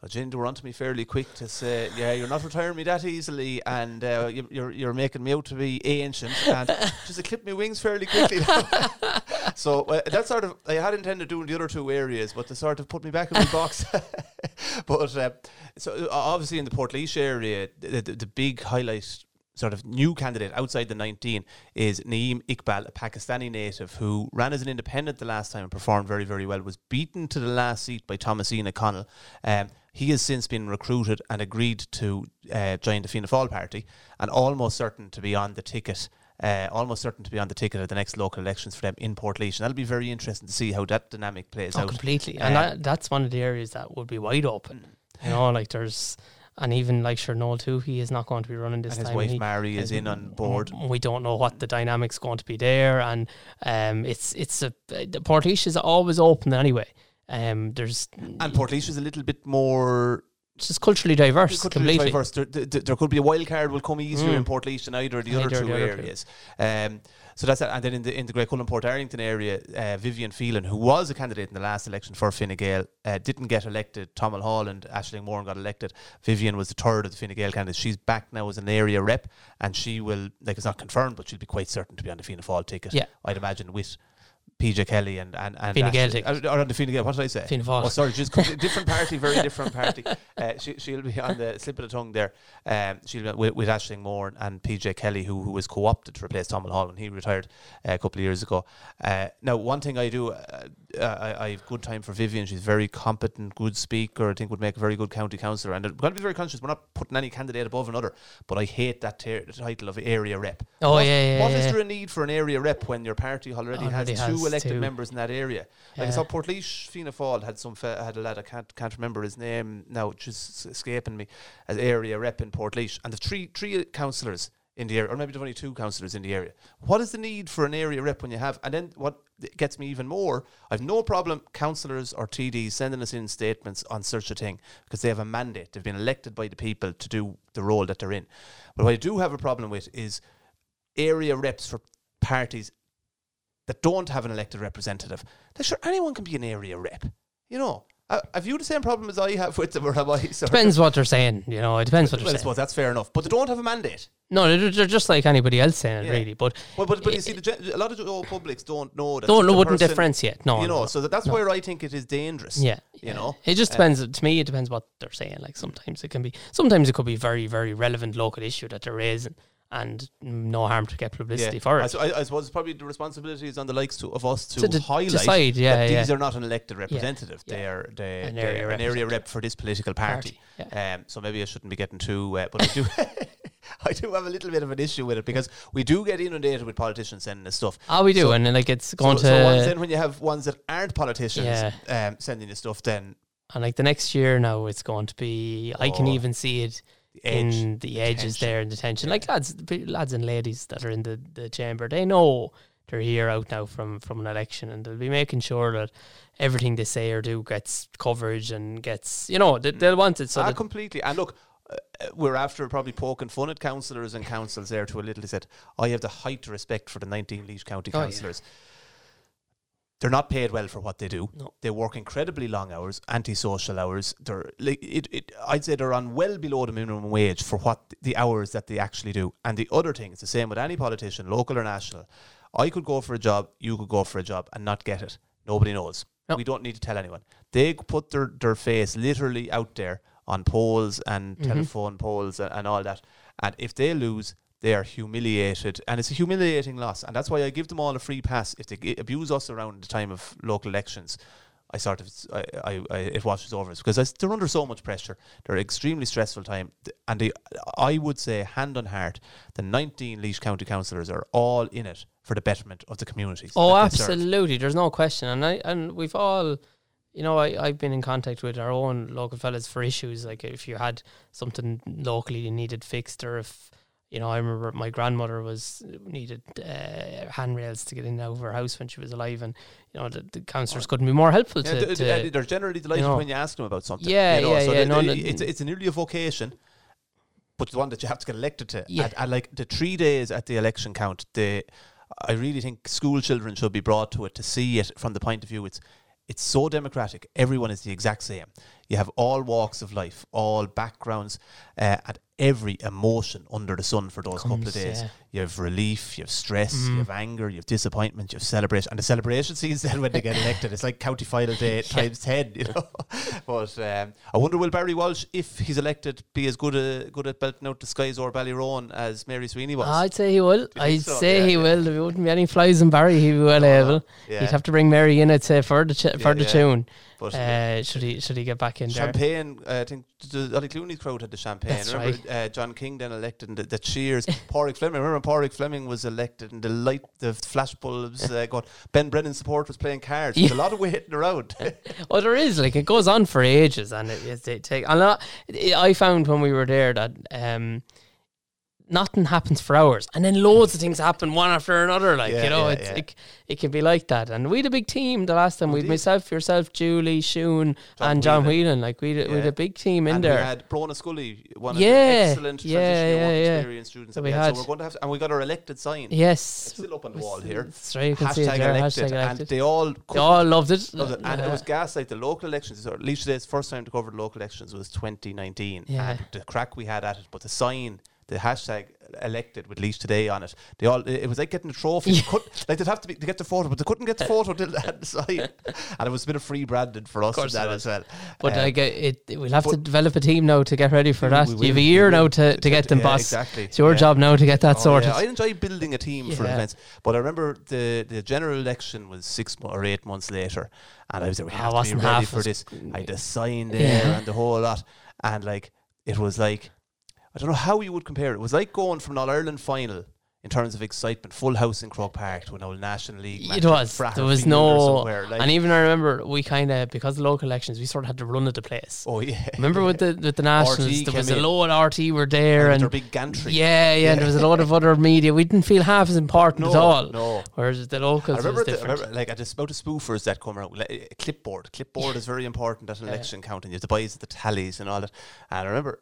Well, Jane, were onto me fairly quick to say, "Yeah, you're not retiring me that easily, and uh, you, you're you're making me out to be ancient." And just clip my wings fairly quickly. so uh, that sort of I had intended doing the other two areas, but they sort of put me back in my box. but uh, so obviously in the Port area, the, the, the big highlight sort of new candidate outside the 19 is Naeem Iqbal, a Pakistani native who ran as an independent the last time and performed very, very well. Was beaten to the last seat by Thomasina Connell. Um, he has since been recruited and agreed to uh, join the Fianna Fáil party and almost certain to be on the ticket. Uh, almost certain to be on the ticket at the next local elections for them in Port And that'll be very interesting to see how that dynamic plays Oh, out. completely. Um, And that, that's one of the areas that would be wide open. You know, like there's, and even like Chernow too, he is not going to be running this And his time. wife Mary is in on board. We don't know what the dynamics going to be there, and um, it's it's a the Portlaoise is always open anyway. Um, there's And Port is a little bit more it's just culturally diverse, culturally completely. diverse. There, there, there could be a wild card will come easier Mm. in Port than either of the other two the other two. areas. Um, so that's. And then in the in the Graiguecullen Port Arlington area, uh, Vivian Phelan, who was a candidate in the last election for Fine Gael, uh, didn't get elected. Tom Mulhall and Ashling Moore got elected. Vivian was the third of the Fine Gael candidates. She's back now as an area rep, and she will like it's not confirmed, but she'll be quite certain to be on the Fianna Fáil ticket. Yeah. I'd imagine with. PJ Kelly and and and Fine Gael uh, or on the Fine Gael. What did I say? Fianna Fáil. Oh, sorry, just different party, very different party. Uh, she, she'll be on the slip of the tongue there. Um, she'll be with, with Ashling Moore and PJ Kelly, who who was co-opted to replace Tom Hall when he retired uh, a couple of years ago. Uh, now, one thing I do, uh, uh, I, I have good time for Vivian. She's very competent, good speaker. I think would make a very good county councillor. And we've got to be very conscious. We're not putting any candidate above another, but I hate that ter- the title of area rep. Oh, What- yeah, yeah, What is yeah. there a need for an area rep when your party already, Already has, has two elected members in that area? Like I Yeah. saw Portlaoise Fianna Fáil had some fe- had a lad I can't can't remember his name now, just escaping me as area rep in Portlaoise, and the three three councillors in the area, or maybe there's only two councillors in the area. What is the need for an area rep when you have? And then what gets me even more, I've no problem councillors or TDs sending us in statements on such a thing because they have a mandate. They've been elected by the people to do the role that they're in. But what I do have a problem with is area reps for parties that don't have an elected representative. Like, sure, anyone can be an area rep. You know, uh, have you the same problem as I have with them, or have I? Sort Depends what they're saying. You know, it depends what they're I saying. suppose that's fair enough, but they don't have a mandate. No, they're, they're just like anybody else saying it, really. But Well, but but you see, the, a lot of Joe publics don't know that. don't know wouldn't person- differentiate. No, you know, no. so that, that's no. where I think it is dangerous. Yeah, you yeah. know? it just Uh, depends. to me, it depends what they're saying. Like sometimes it can be, sometimes it could be very, very relevant local issue that they're raising, and no harm to get publicity for I, it. I, I suppose probably the responsibility is on the likes to, of us to, de- highlight decide, yeah, that yeah. these are not an elected representative. yeah. They are they, An area are an area representative. for this political party. Party, yeah. Um, so maybe I shouldn't be getting too, uh, but I do. I do have a little bit of an issue with it because we do get inundated with politicians sending us stuff. Ah, we do, so- and like it's going so, to, so once then when you have ones that aren't politicians Yeah. um, sending you stuff, then and like the next year now, it's going to be. I can Oh, even see it the edge, in the edges tension. there in the tension. Like lads, lads and ladies that are in the, the chamber, they know they're here out now from from an election, and they'll be making sure that everything they say or do gets coverage and gets you know they, they'll want it so ah, completely. And look, uh, we're after probably poking fun at councillors and councils there to a little. He said, I have the height respect for the 19 Laois County Oh, yeah. They're not paid well for what they do. No. They work incredibly long hours, antisocial hours. They're like it, it. I'd say they're on well below the minimum wage for what the hours that they actually do. And the other thing, it's the same with any politician, local or national. I could go for a job, you could go for a job and not get it. Nobody knows. No. We don't need to tell anyone. They put their, their face literally out there on polls and Mhm. telephone polls and, and all that. And if they lose, they are humiliated, and it's a humiliating loss. And that's why I give them all a free pass. If they g- abuse us around the time of local elections, I sort of I, I, I it washes over us because they're under so much pressure. They're extremely stressful time, and they, I would say, hand on heart, the 19 Laois County councillors are all in it for the betterment of the communities. Oh, absolutely. There's no question, and I and we've all, you know, I I've been in contact with our own local fellas for issues like if you had something locally you needed fixed, or if you know, I remember my grandmother was needed uh, handrails to get in and out of her house when she was alive, and you know the, the councillors couldn't be more helpful Yeah, to. th- to th- they're generally delighted know. when you ask them about something. Yeah, you know, yeah, so yeah, they- no, they- it's it's nearly a vocation, but the one that you have to get elected to. Yeah. And, and like the three days at the election count, the I really think school children should be brought to it to see it from the point of view it's it's so democratic. Everyone is the exact same. You have all walks of life, all backgrounds, uh, and every emotion under the sun for those couple of days. yeah. You have relief, you have stress, you Mhm. have anger, you have disappointment, you have celebration, and the celebration scenes then when they get elected, it's like county final day times ten, you know. but um, I wonder will Barry Walsh, if he's elected, be as good a, good at belting out the skies over Ballyroan as Mary Sweeney was? I'd say he will. I'd so? say Yeah, he yeah. will. There wouldn't be any flies in Barry. He'd be well No, able. yeah, He'd have to bring Mary in. I'd say for the ch- Yeah, for the yeah. tune. but Uh, should he should he get back in there? champagne. Uh, I think the Ollie Clooney crowd had the champagne. That's remember uh, John King then elected, and the, the cheers. Padraig Fleming. Remember when Padraig Fleming was elected, and the light, the flash bulbs uh, going. Ben Brennan's support was playing cards. There's a lot of waiting around. Oh, there is like it goes on for ages, and it, it, it take. And I, I found when we were there that um, nothing happens for hours, and then loads of things happen one after another. Like Yeah, you know, yeah, it's yeah. it, it can be like that. And we had a big team the last time. We did. myself, yourself, Julie, Shun, and John Whelan. Whelan. Like we had, we had a big team in and there. we had Brona Scully, one of the excellent yeah, transitional yeah, experience students So we had. had- So we're going to have, and we got our elected sign. yes, It's still up on the wall here. That's right. You can see it Hashtag there. elected, Hashtag and they all They all loved it. Loved it. And it was gaslight. The local elections, or at least today's first time to cover the local elections was 2019. Yeah. And the crack we had at it, but the sign, the hashtag elected with LaoisToday on it, they all it was like getting a trophy. You could, like they'd have to, be, to get the photo, but they couldn't get the photo till they had the. And it was a bit of free branding for us that as well. But Um, get it, it- we'll have to develop a team now to get ready for that. You have a year now to, to get them, yeah, boss. Exactly. It's your yeah. job now to get that Oh, sorted. yeah. I enjoy building a team for Yeah. events, but I remember the the general election was six mo- or eight months later, and I was like, we have to be ready for this. I had the sign there Yeah. and the whole lot, and like it was like I don't know how you would compare it. It was like going from an All Ireland final. In terms of excitement, full house in Croke Park to an old National League match. It was. There was no. like- and even I remember we kind of because of the local elections, we sort of had to run at the place. oh yeah, Remember with the with the nationals, RTÉ there was a load of RTÉ were there, and and big gantry. yeah, yeah, and there was a lot of other media. We didn't feel half as important no, at all. no. Whereas the I locals remember, was the, I different. remember like I just about the spoofers that come around. Like, clipboard, clipboard is very important at an election count, and you have to buy the tallies and all that. And I remember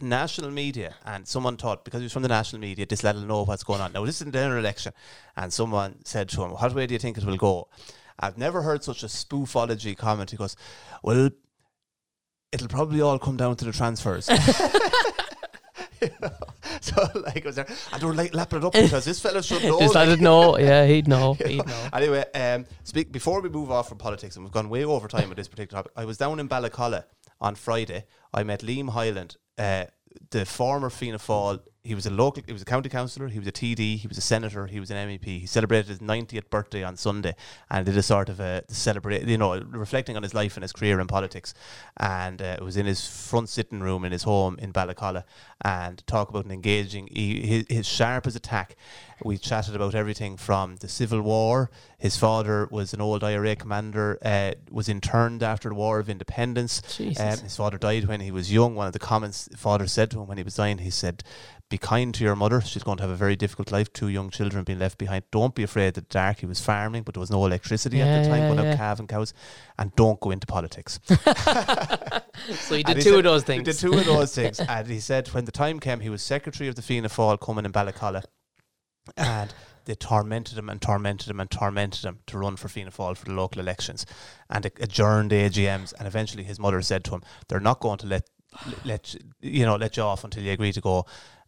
national media, and someone thought because he was from the national media, this let will know what's going on. Now this is the general election, and someone said to him, "What way do you think it will go?" I've never heard such a spoofology comment. He goes, "Well." It'll probably all come down to the transfers. You know? So like it was there, and they were like lapping it up because this fella should know. Just like- let it know. Yeah, he'd know. He'd know. know. Anyway, um, speak before we move off from politics, and we've gone way over time with this particular topic. I was down in Ballacolla on Friday. I met Liam Hyland, uh, the former Fianna Fáil. He was a local. He was a county councillor. He was a TD. He was a senator. He was an MEP. He celebrated his 90th birthday on Sunday and did a sort of a celebrate. You know, reflecting on his life and his career in politics. And uh, it was in his front sitting room in his home in Ballacolla, and talk about an engaging. He, his, his sharp as attack. We chatted about everything from the Civil War. His father was an old IRA commander. Uh, was interned after the War of Independence. Um, his father died when he was young. One of the comments father said to him when he was dying, he said, be kind to your mother. She's going to have a very difficult life. Two young children being left behind. Don't be afraid that dark. He was farming, but there was no electricity at the time, yeah, going yeah. out calving cows. And don't go into politics. So he And did he two said- of those things. He things. did two of those things. And he said when the time came, he was secretary of the Fianna Fáil cumann in Ballacolla. And they tormented him and tormented him and tormented him to run for Fianna Fáil for the local elections and a- adjourned the AGMs. And eventually his mother said to him, they're not going to let, let you- you know, let you off until you agree to go.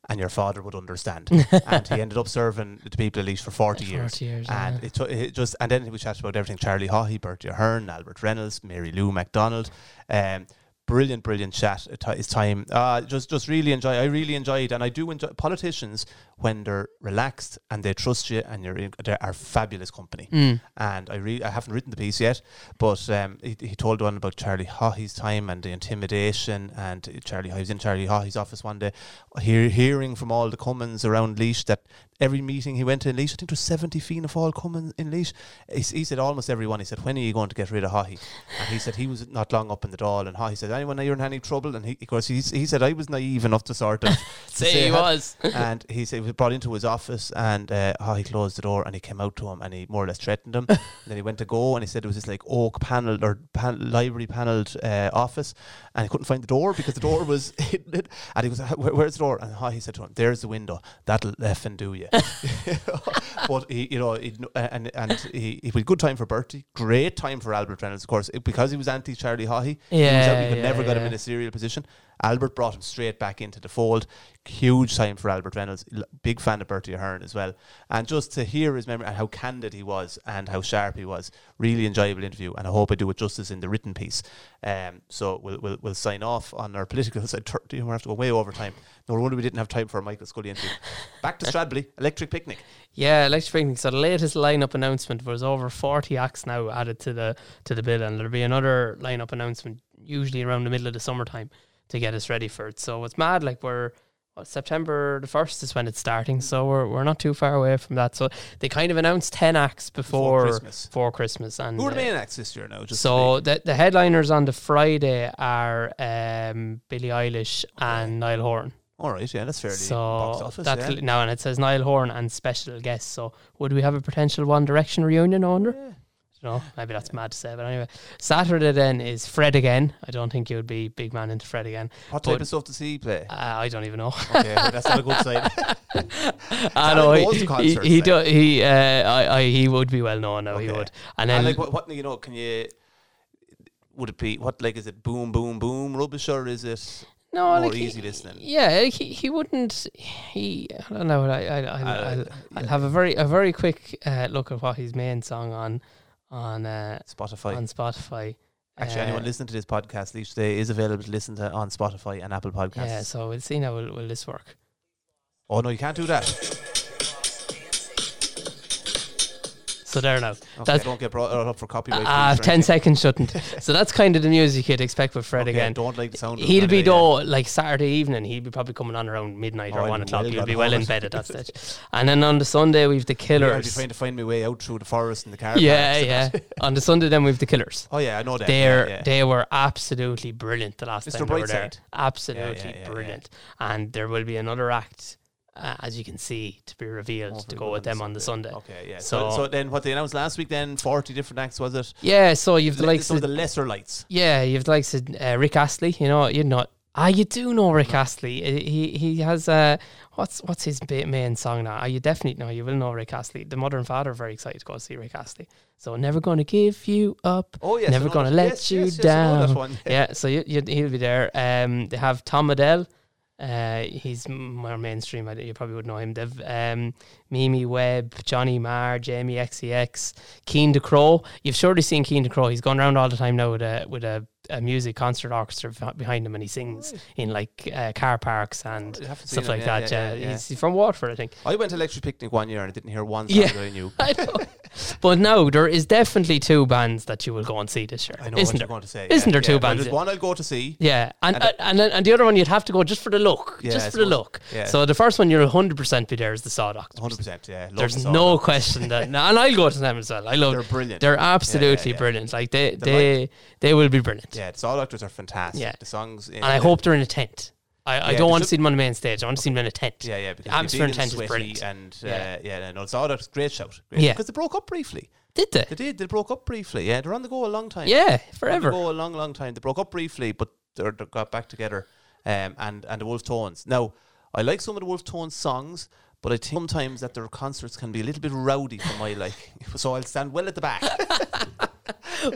And your father would understand. and he ended up serving the people at least for 40 years. 40 years, And yeah. it, took it just and then we chatted about everything: Charlie Haughey, Bertie Ahern, Albert Reynolds, Mary Lou McDonald. Um, brilliant, brilliant chat. It's time, uh, just just really enjoy. I really enjoyed, and I do enjoy politicians when they're relaxed and they trust you, and you're in, they are fabulous company. Mm. And I really, I haven't written the piece yet, but um, he, he told one about Charlie Haughey's time and the intimidation. And Charlie, I was in Charlie Haughey's office one day, hear, hearing from all the Cummins around Laois that every meeting he went to in Laois, I think there was 70 Fianna Fáil cumann in Laois. He, he said almost everyone. He said, when are you going to get rid of Haughey? And he said he was not long up in the Dáil. And Haughey said, anyone you're in any trouble? And he, of course, he, he said, I was naive enough to sort of to Say he was. and he said he was brought into his office and uh, closed the door and he came out to him and he more or less threatened him. and then he went to go and he said it was this like oak panelled or pan- library panelled uh, office and he couldn't find the door because the door was hidden. And he was, where's the door? And oh, said to him, there's the window. That'll effing do you. but he, you know, he, and and he, he had a good time for Bertie, great time for Albert Reynolds, of course, because he was anti Charlie Haughey. he, was out, Yeah, he could yeah, never got him in a serial position. Albert brought him straight back into the fold. Huge time for Albert Reynolds. Big fan of Bertie Ahern as well. And just to hear his memory and how candid he was and how sharp he was, really enjoyable interview. And I hope I do it justice in the written piece. Um, so we'll, we'll, we'll sign off on our political side. Tur- You have to go way over time. No wonder we didn't have time for a Michael Scully interview. Back to Stradbally, Electric Picnic. Yeah, Electric Picnic. So the latest lineup announcement was over forty acts now added to the to the bill, and there'll be another lineup announcement usually around the middle of the summertime to get us ready for it. So it's mad. Like we're what, September the first is when it's starting, so we're we're not too far away from that. So they kind of announced ten acts before Before Christmas. before Christmas, and Who are the uh, main acts this year now? Just so the the headliners on the Friday are um, Billie Eilish and Niall Horan. all right, yeah, that's fairly box So office. that's yeah. now, and it says Niall Horan and special guests. So would we have a potential One Direction reunion? I wonder. Yeah. No, maybe that's mad to say, but anyway, Saturday then is Fred again. I don't think you would be big man into Fred again. What type of stuff does he play? Uh, I don't even know. Okay, well, that's not a good sign. I know he he he, he, do, he uh, I, I he would be well known now. He would, and And then like, what, what you know, can you? Would it be what like is it? Boom, boom, boom, rubbish, or is it no, more like he- easy listening? Yeah, like he, he wouldn't. He I don't know. I I I'll, Uh, I'll, yeah. I'll have a very a very quick uh, look at what his main song on on uh, Spotify. on Spotify. Actually, Uh, anyone listening to this podcast each day is available to listen to on Spotify and Apple Podcasts. Yeah, so we'll see now. Will, will this work? Oh no, you can't do that. So there now. Okay, don't get brought up for copyright. Ah, infringement 10 seconds shouldn't. so that's kind of the music you'd expect with Fred Okay, again. Don't like the sound. He'll be though like Saturday evening. He'll be probably coming on around midnight Oh, or I'll one o'clock. He'll be well in bed at that stage. And then on the Sunday we've the Yeah. I'll be Killers. trying to find my way out through the forest in the car. Yeah, yeah. on the Sunday then we've the Killers. Oh yeah, I know that. They're yeah, yeah. they were absolutely brilliant the last Mr. time they were there. Absolutely Yeah, yeah, yeah, brilliant. And there will be another act, uh, as you can see, to be revealed Oh, to go with them on the Sunday. Okay, yeah. So, So- so then what they announced last week? Then forty different acts was it? Yeah, so you've the likes some of the lesser lights. Yeah, you've the likes of uh, Rick Astley. You know, you're not. Ah, you do know Rick Astley. Uh, He he has uh, what's what's his ba- main song now? Ah, you definitely know. You will know Rick Astley. The mother and father are very excited to go see Rick Astley. So never gonna give you up. Oh yes, Never gonna that. let yes, you yes, yes, I know that down. one. Yeah, so you, you, he'll be there. Um, they have Tom Adele. Uh, he's more mainstream. You probably would know him. They've um, Mimi Webb, Johnny Marr, Jamie xx, Keen to Crow. You've surely seen Cian Ducrot. He's gone around all the time now with a with a, a music concert orchestra behind him, and he sings in like uh, car parks and stuff like. Yeah, that. yeah, Yeah, yeah. He's, from Waterford, I think. I went to Electric Picnic one year and I didn't hear one song that I knew. I but no, there is definitely two bands that you will go and see this year, I know isn't what there? you're going to say. Isn't there two. Bands? There's one I'll go to see. Yeah, and And and, and, and the other one you'd have to go just for the look, Yeah, just for the look. Yeah. So the first one you'll hundred percent be there is the Saw Doctors. 100%. Yeah. There's the no question that, and I'll go to them as well. I love. They're brilliant. They're, absolutely brilliant. Like they, they, they will be brilliant. Yeah, the Saw Doctors are fantastic. Yeah. The songs. In And I the- hope they're in a tent. I, I Yeah, don't want to see them on the main stage. I want to see them in a tent. Yeah, yeah, because atmosphere in tent is brilliant. and uh, Yeah. yeah, no, it's all that's great shout. Great Yeah. because they broke up briefly. Did they? They did. They broke up briefly. Yeah, they're on the go a long time. Yeah, They're on the forever. go a long, long time. They broke up briefly, but they're, they got back together. Um, and and the Wolf Tones. Now, I like some of the Wolf Tones songs, but I think sometimes that their concerts can be a little bit rowdy for my liking. So I'll stand well at the back.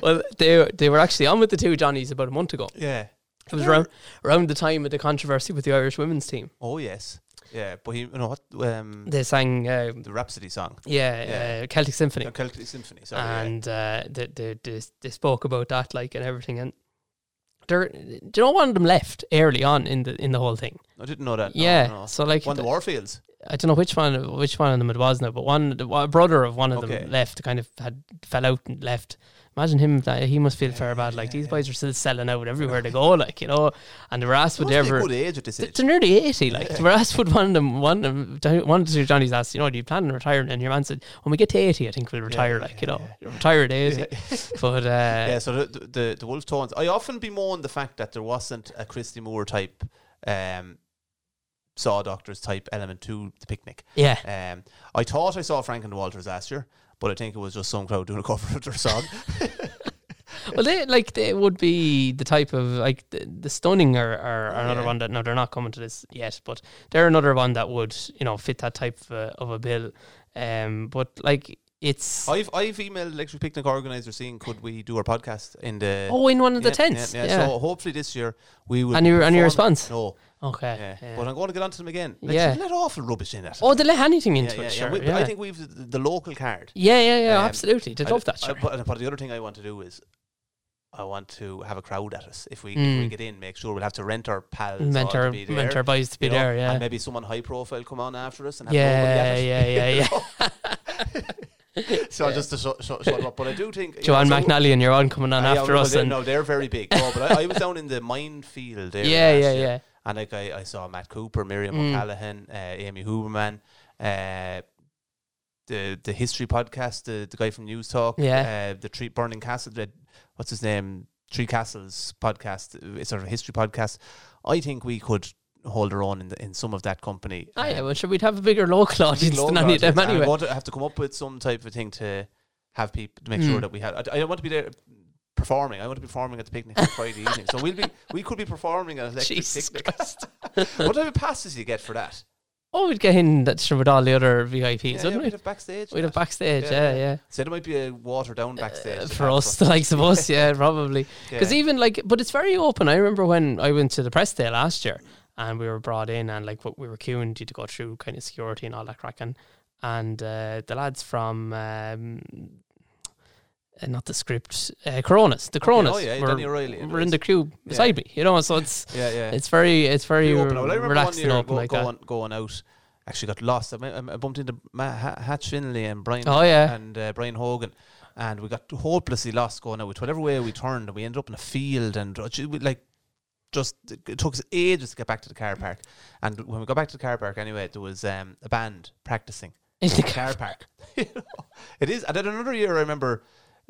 well, they they were actually on with the two Johnnies about a month ago. yeah. It was around around the time of the controversy with the Irish women's team. Oh yes. Yeah, but you know what? Um, They sang, uh, the Rhapsody song, yeah, Yeah. Uh, Celtic Symphony, the Celtic Symphony. Sorry. yeah. and uh, they, they they they spoke about that like and everything. And there, do you know one of them left early on in the in the whole thing? I didn't know that. No, yeah, no. so like One of the Warfields. I don't know which one which one of them it was now, but one the brother of one of Okay. them left, kind of had fell out and left. Imagine him; that he must feel fair bad. Like these boys are still selling out everywhere they go, like you know. And they were would must they be a ever. good age at this age. They're nearly eighty. Like were asked would one of them, one of them, one to the Johnny's asked, you know, do you plan on retiring? And your man said, when we get to eighty, I think we'll retire. yeah, like you yeah, know, retire at eighty. But uh, yeah, so the, the the Wolf Tones. I often bemoan the fact that there wasn't a Christy Moore type, um, Saw Doctors type element to the picnic. yeah, Um, I thought I saw Frank and Walters last year, but I think it was just some crowd doing a cover of their song. well, they like they would be the type of like the, the stunning are, are another yeah. one that no, they're not coming to this yet, but they're another one that would you know fit that type of a, of a bill. Um, but like it's I've I've emailed Electric Picnic organizer saying could we do our podcast in the oh in one of the tents, Yeah, yeah. yeah. So hopefully this year we will. And your- and your response? No, okay, yeah. yeah. but I'm going to get onto them again. Like, Yeah. let awful rubbish in that. oh, they let anything into yeah, it, yeah. sure. We- yeah. I think we've the, the local card. yeah, yeah, yeah, Um, absolutely. They love that. I- but, but the other thing I want to do is. I want to have a crowd at us. If we, if we Mm. get in, make sure we'll have to rent our pals. meant to be there, meant boys to be know, there, yeah. And maybe someone high profile come on after us and have Yeah, at it, yeah, yeah, know? so just to show, show them up. But I do think Joanne know, so- McNally and your on coming on yeah, after well, us, and no, they're very big. No, but I, I was down in the Mindfield there. yeah, yeah, year, yeah. And like I, I saw Matt Cooper, Miriam Mm. O'Callaghan, uh, Amy Huberman, uh, the the history podcast, the, the guy from Newstalk, Yeah. uh, the Tree Burning Castle, the, what's his name, Three Castles podcast, uh, it's sort of a history podcast. I think we could hold our own in the, in some of that company. Ah, yeah, Um, well, sure, we'd have a bigger local audience local than any of them anyway. I'm going to have to come up with some type of thing to have people to make sure Mm. that we had. I, I don't want to be there performing. I want to be performing at the picnic on Friday evening. So we'll be we could be performing at electric Jesus picnic. What type of passes do you get for that? Oh, we'd get in that with all the other VIPs, yeah, wouldn't yeah, we? we'd have backstage. We'd have backstage, Yeah, yeah, yeah. So there might be a watered down backstage Uh, for us, the likes of us, yeah, probably. Because even like, but it's very open. I remember when I went to the press day last year, and we were brought in, and like what we were queuing to go through kind of security and all that cracking, and uh, the lads from. Um, uh, not the script, uh, Coronas. The Coronas oh, yeah, were, Danny O'Reilly were in the queue beside me, you know. So it's yeah, yeah. it's very it's very open. Well, I remember relaxed one year go, like that. going going out. Actually, got lost. I, I I bumped into Ma- Ha- Hatch Finley and Brian. Oh yeah, and uh, Brian Hogan, and we got hopelessly lost going out. With whatever way we turned, and we ended up in a field, and uh, like just it took us ages to get back to the car park. And when we got back to the car park, anyway, there was um, a band practicing in the the car park. You know, it is. And then another year, I remember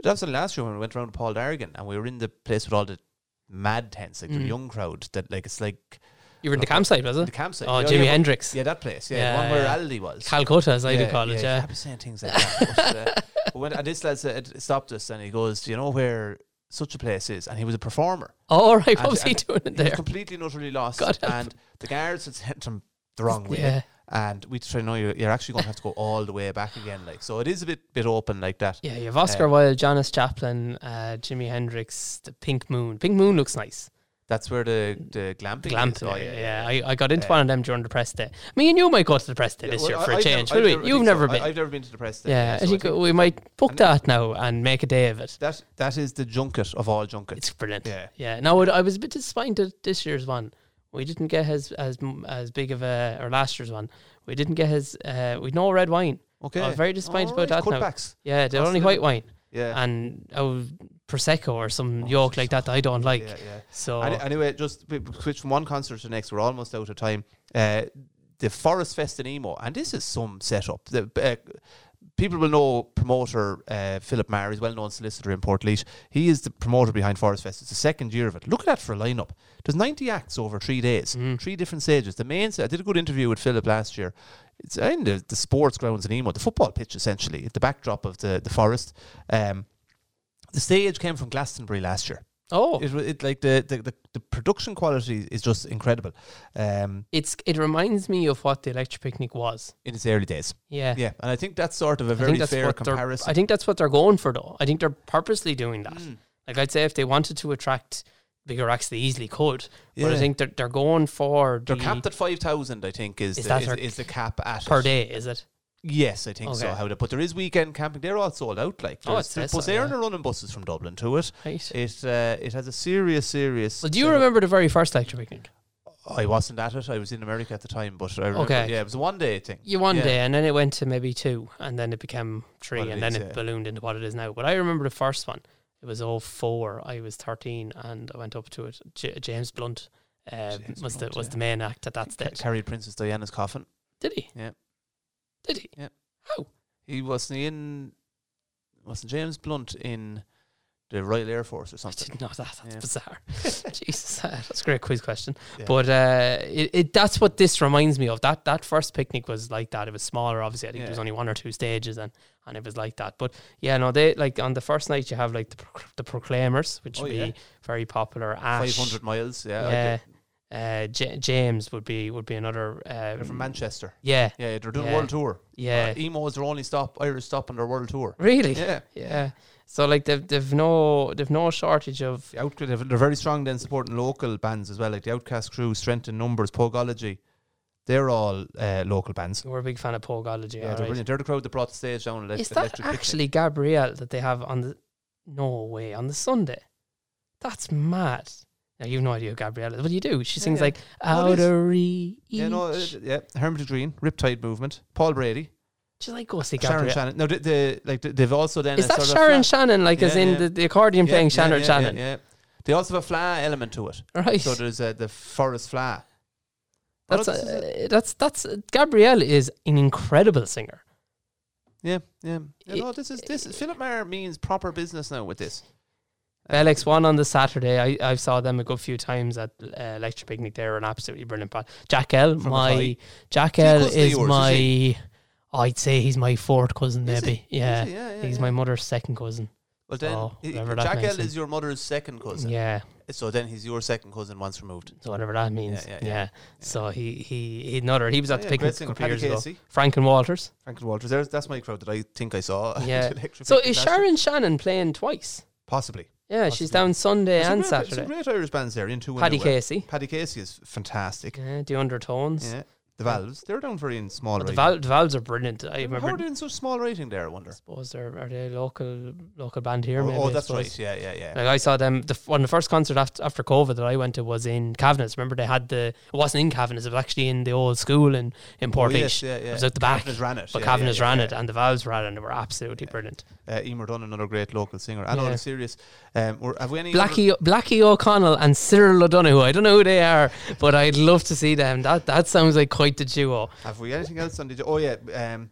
that was the last year when we went around to Paul Dargan, and we were in the place with all the mad tents, like the Mm. young crowd. That like it's like you were in the campsite, was the it? The campsite. Oh, Yeah, Jimi yeah, Hendrix, Yeah, that place. Yeah, Yeah, one where yeah. Aldi was. Calcutta, as I do call it. you Yeah, can't be saying things like that. but, uh, when, and this lad said, stopped us and he goes, Do you know where such a place is? And he was a performer. Oh, all right. What And- was he doing in He was there? completely and utterly lost. God help and the guards had sent him the wrong way. Yeah, And we said, No, you're, you're actually going to have to go all the way back again. Like So it is a bit bit open like that. yeah. You have Oscar Uh, Wilde, Janis Joplin, uh, Jimi Hendrix, the Pink Moon. Pink Moon looks nice. That's where the, the glamping, is. Glamping. Oh, yeah, yeah. I, I got into Uh, one of them during the press day. Me and you might go to the press day Yeah, this well, year for a I've change, never- I've we? You've never so. been. I, I've never been to the press. Day, yeah, so I think think we might book that now and make a day of it. that that is the junket of all junkets. It's brilliant. yeah. Yeah. No, it- I was a bit disappointed this year's one. We didn't get as as as big of a or last year's one. We didn't get his. Uh, we no red wine. Okay. I was very disappointed about Alright, that now. Cutbacks. Yeah, they're only white wine Yeah. and oh, prosecco or some Oh, yolk like that that I don't like. yeah, yeah. So Any- anyway, just switch from one concert to the next. We're almost out of time. Uh, the Forest Fest in Emo, and this is some setup. The uh, people will know promoter uh, Philip Maher, he's well known solicitor in Portlaoise. He is the promoter behind Forest Fest. It's the second year of it. Look at that for a lineup. There's 90 acts over three days, Mm. three different stages. The main, I did a good interview with Philip last year. It's in the, the sports grounds in Emo, the football pitch essentially, at the backdrop of the, the forest. Um, the stage came from Glastonbury last year. Oh, It, it like the, the, the, the production quality is just incredible um, it's it reminds me of what the electric picnic was. in its early days. Yeah. Yeah, and I think that's sort of a very fair comparison. I think that's what they're going for, though. I think they're purposely doing that. Mm. Like I'd say, if they wanted to attract bigger acts, they easily could. But I think they're they're going for They're capped at five thousand. I think is Is the, that is, their- is the cap at per it. day. Is it? Yes, I think so. How the, but there is weekend camping. They're all sold out. Like Oh, there's, it there's says so, yeah. are running buses from Dublin to it. Right. It uh, it has a serious, serious. Well, do you setup. remember the very first electric picnic? I wasn't at it. I was in America at the time, but I remember. Okay. Yeah, it was a one day thing. You one Yeah. day, and then it went to maybe two, and then it became three, What it and then is, it yeah. ballooned into what it is now. But I remember the first one. It was all 04. I was 13, and I went up to it. J- James Blunt uh, James was Blunt, the was yeah. the main act at that Ca- stage. carried Princess Diana's coffin. Did he? Yeah. Did he? Yeah. How? He wasn't in. Wasn't James Blunt in the Royal Air Force or something. I didn't know that. That's Yeah. bizarre. Jesus, uh, that's a great quiz question. Yeah. But uh, it, it that's what this reminds me of. That that first picnic was like that. It was smaller, obviously. I think Yeah. there was only one or two stages, and and it was like that. But yeah, no, they like on the first night you have like the Proc- the Proclaimers, which Oh, would be very popular. Five hundred miles. Yeah. Yeah. Uh, J- James would be would be another. They're from Manchester. Yeah, Yeah, they're doing Yeah. world tour. yeah. Uh, Emo is their only stop, Irish stop on their world tour. really? Yeah. Yeah. So like they've they've no they've no shortage of The Out- they're very strong then supporting local bands as well, like the Outcast Crew, Strength in Numbers, Pogology. They're all uh, local bands. we're a big fan of Pogology. Yeah, they're brilliant. They're the crowd that brought the stage down. Is that Electric Picnic. actually Gabrielle that they have on the? No way on the Sunday. That's mad. Now you've no idea who Gabrielle is. What do you do? She sings yeah. like Oh, is. outer reach. Yeah, no, uh, yeah. Hermitage Green, Riptide Movement, Paul Brady, Just like go see Sharon Gabrielle. Shannon. No, the, the like the, they've also then Is a that sort of Sharon fla- Shannon? Like as Yeah, in yeah. the, the accordion playing yeah, Sharon yeah, Shannon? Yeah, They also have a fla element to it. Right. So there's uh, the forest fla. Oh, that's this is it. uh, that's that's Gabrielle is an incredible singer. yeah, yeah. yeah it- no, this is this is Philip Maher means proper business now with this. Alex won on the Saturday. I, I saw them a good few times at uh, Electric Picnic. They're an absolutely brilliant band. Jack L, From my Athy. Jack Is he a L cousin of is yours, is my. he? I'd say he's my fourth cousin, Is maybe. Yeah, he? yeah, yeah, he's yeah. my mother's second cousin. Well, then Oh, he- Jack L is your mother's second cousin. Yeah, So then he's your second cousin once removed. so whatever that means. Yeah, Yeah, yeah. So he he he another. He was at the picnic a couple years ago. Frank and Walters. Franklin Walters. There's, that's my crowd that I think I saw. Yeah. So is. Sharon Shannon playing twice? Possibly. Yeah, she's down Sunday There's and great- Some Saturday. great Irish bands there. In two Paddy in a way. Casey. Paddy Casey is fantastic. Yeah, the undertones. Yeah. The Valves. They're down very in small But the, val- the valves are brilliant. I remember. How are they in such small rating there, I wonder? suppose they're are they local local band here? Oh, maybe, oh, that's right. Yeah, yeah, yeah. Like I saw them the f- one the first concert after after COVID that I went to was in Cavanagh. Remember they had the it wasn't in Cavanagh, it was actually in the old school in in Oh, yes, yeah, yeah. It was out the back. Kavanagh's ran it. But yeah, yeah, ran yeah, it and the Valves ran it and they were absolutely brilliant. Uh, Emer Dunn, another great local singer. I know Yeah. they're serious. Um, we're- have we any? other- Blackie Blackie O'Connell and Cyril O'Donoghue. I don't know who they are, but I'd love to see them. That that sounds like quite the duo. Have we anything else on the? Oh yeah, um,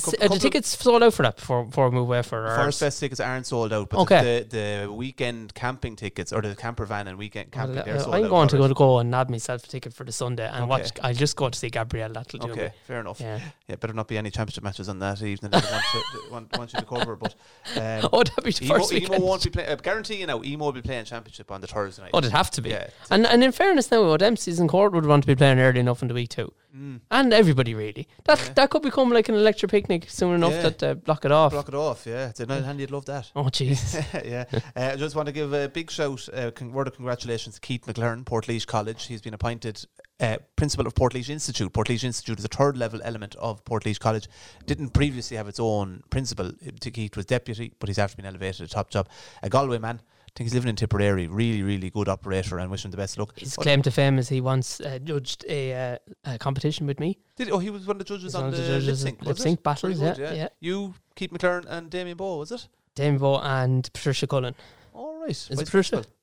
Couple- are the tickets sold out for that before before we move away for our Forest Fest tickets aren't sold out, but Okay. the, the weekend camping tickets or the camper van and weekend camping, Well, they're uh, sold I'm out going to go, go and nab myself a ticket for the Sunday and Okay. watch. I'll just go to see Gabrielle. That'll do Okay, me. fair enough. Yeah. Yeah. better not be any championship matches on that evening. I want, to, want, want you to cover, but um, Oh, that'd be the Emo, first Emo weekend. won't be playing. Uh, guarantee you now, Emo will be playing championship on the Thursday night. Oh, it'd have to be. Yeah. And and in fairness now, what Dempsey's and Court would want to be playing early enough in the week too. Mm. And everybody really. That Yeah. that could become like an electric picnic soon enough Yeah. that uh, block it off. Block it off, yeah. It's a nice hand, you'd love that. Oh jeez. yeah. Uh, I just want to give a big shout, uh, con- word of congratulations to Keith McLaren, Portlaoise College. He's been appointed uh, principal of Portlaoise Institute. Portlaoise Institute is a third level element of Portlaoise College. Didn't previously have its own principal. Uh, Keith was deputy, but he's after been elevated to top job. A Galway man. I think he's living in Tipperary. Really, really good operator and wish him the best luck. His claim to fame is he once uh, judged a, uh, a competition with me. Did he- oh, he was one of the judges on the, the judges lip sync. lip was it? sync battles, good, yeah, yeah. You, Keith McLaren, and Damien Bow, was it? Dame Bo and Patricia Cullen. All right. Is Vice it Patricia? principal.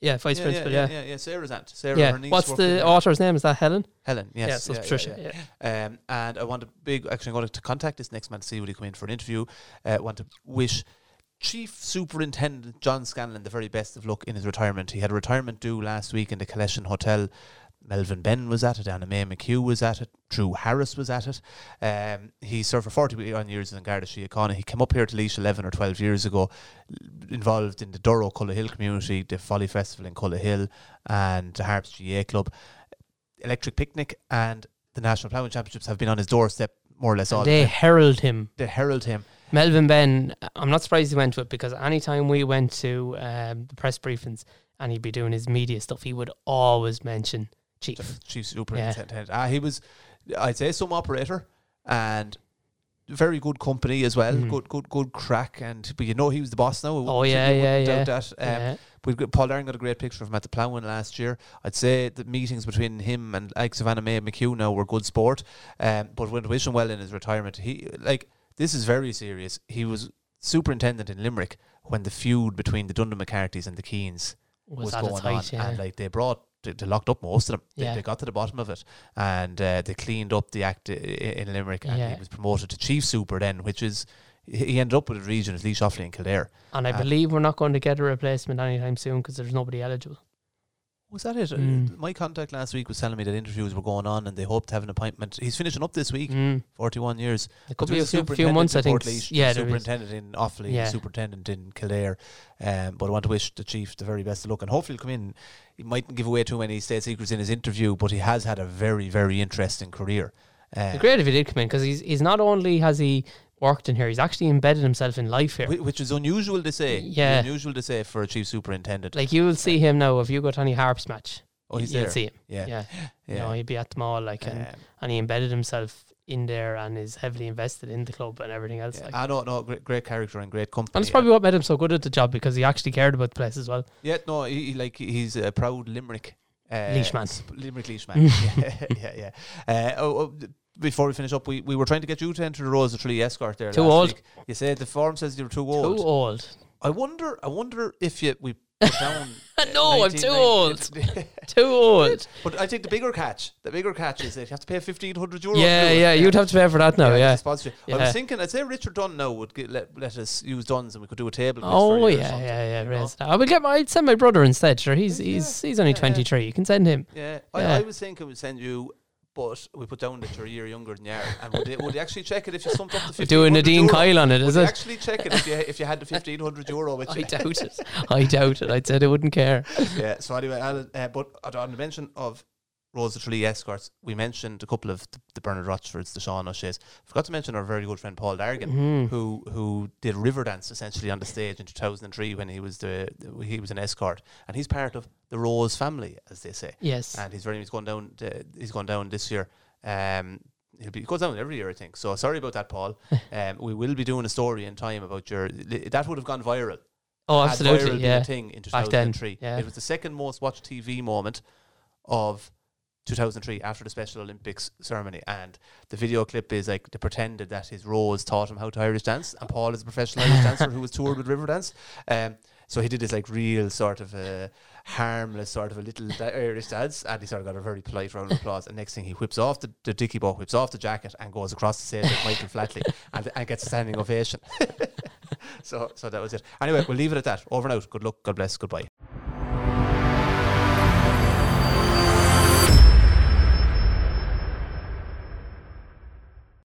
Yeah, vice yeah, principal. yeah, Yeah. yeah, yeah. Sarah's aunt. Sarah, Yeah. her niece What's the author's name? Is that Helen? Helen, yes. yeah, so yeah, it's Patricia. yeah. Yeah. Um, and I want to big actually I'm going to contact this next man to see would he come in for an interview. Uh, want to wish Chief Superintendent John Scanlon the very best of luck in his retirement. He had a retirement due last week in the Killeshin Hotel. Melvin Ben was at it, Anna May McHugh was at it, Drew Harris was at it. Um, he served for 41 years in Garda Síochána. He came up here to Laois 11 or 12 years ago, involved in the Durrow Cullahill community, the Folly Festival in Cullahill, and the Harps GAA Club. Electric Picnic and the National Ploughing Championships have been on his doorstep more or less all They herald him. They herald him. Melvin Ben, I'm not surprised he went to it because anytime we went to um, the press briefings and he'd be doing his media stuff, he would always mention Chief. Chief Superintendent. Ah, he was, I'd say, some operator and very good company as well. Mhm. Good, good, good crack. And but you know he was the boss now. Oh, You yeah, yeah, doubt yeah. That. Um, yeah. We've got, Paul Dargan got a great picture of him at the ploughing last year. I'd say the meetings between him and like Savannah May and McHugh now were good sport. Um, but when wish him well in his retirement, he like this is very serious. He was superintendent in Limerick when the feud between the Dundon McCarthys and the Keanes Was, was, going its on, yeah. and like they brought. They they locked up most of them. They, Yeah. they got to the bottom of it, and uh, they cleaned up the act i- in Limerick, and Yeah. he was promoted to chief super then, which is he he ended up with a region as Laois Offaly and Kildare. and I uh, believe we're not going to get a replacement anytime soon because there's nobody eligible. Was that it? Uh, Mm. My contact last week was telling me that interviews were going on and they hope to have an appointment. He's finishing up this week, Mm. 41 years. It could be a few, few months, I think. Portlaoise, Yeah, the superintendent in Offaly, Yeah. superintendent in Kildare. Um, but I want to wish the chief the very best of luck and hopefully he'll come in. He mightn't give away too many state secrets in his interview, but he has had a very, very interesting career. Um, It'd be great if he did come in because he's, he's not only has he worked in here, he's actually embedded himself in life here. which is unusual to say. Yeah. Unusual to say for a chief superintendent. Like you will see him now if you go to any harps match. oh, he's you'll there. see him. Yeah. Yeah, Yeah. You know, he'd be at the mall like, and, Um, and he embedded himself in there and is heavily invested in the club and everything else. yeah. Like. I don't know, great, great character and great company. And it's probably what made him so good at the job because he actually cared about the place as well. Yeah, no, he, like he's a proud Limerick uh, Leishman. sp- Limerick Leishman. yeah, yeah, yeah. Uh, oh, oh, before we finish up, we, we were trying to get you to enter the Rose of Tralee escort there. Too last old. Week. You said the form says you were too old. Too old. I wonder. I wonder if you we down. No, I'm too old. Too old. but I think the bigger catch, the bigger catch is that you have to pay fifteen hundred euros. Yeah, yeah, you'd have to pay for that now, it's a yeah. I was thinking, I'd say Richard Dunn now would get, let, let us use Dunn's and we could do a table. Oh yeah, yeah, yeah. you know? raise that. I would get my. I'd send my brother instead. Sure, he's Yeah, he's he's only yeah, yeah. twenty three. You can send him. Yeah, I, I was thinking we'd send you, but we put down that you're a year younger than you are. And would they, would they actually check it if you sumped up the We're 1500 doing Nadine euro? Kyle on it, Would is they it? actually check it if you if you had the fifteen hundred euro with I doubt it. I doubt it. I'd say they wouldn't care. yeah. So anyway, Alan, uh, but on the mention of Rose of Tralee escorts, we mentioned a couple of the, the Bernard Rochfords, the Sean O'Shea's. Forgot to mention our very good friend Paul Dargan. Mhm. Who who did Riverdance essentially on the stage in two thousand and three when he was the he was an escort and he's part of the Rose family as they say Yes. and he's very he's going down. To, he's gone down this year. Um, he'll be he goes down every year, I think. So sorry about that, Paul. um, we will be doing a story in time about your that would have gone viral. Oh, absolutely. Yeah. thing in Back then, 2003. yeah. It was the second most watched TV moment of 2003 after the Special Olympics ceremony, and the video clip is like they pretended that his Rose taught him how to Irish dance, and Paul is a professional Irish dancer who was toured with Riverdance. Um, so he did this like real sort of a harmless sort of a little da- Irish dance, and he sort of got a very polite round of applause. And next thing he whips off the, the dicky bow, whips off the jacket, and goes across the stage like Michael Flatley, and, and gets a standing ovation. so so that was it. Anyway, we'll leave it at that. Over and out. Good luck. God bless. Goodbye.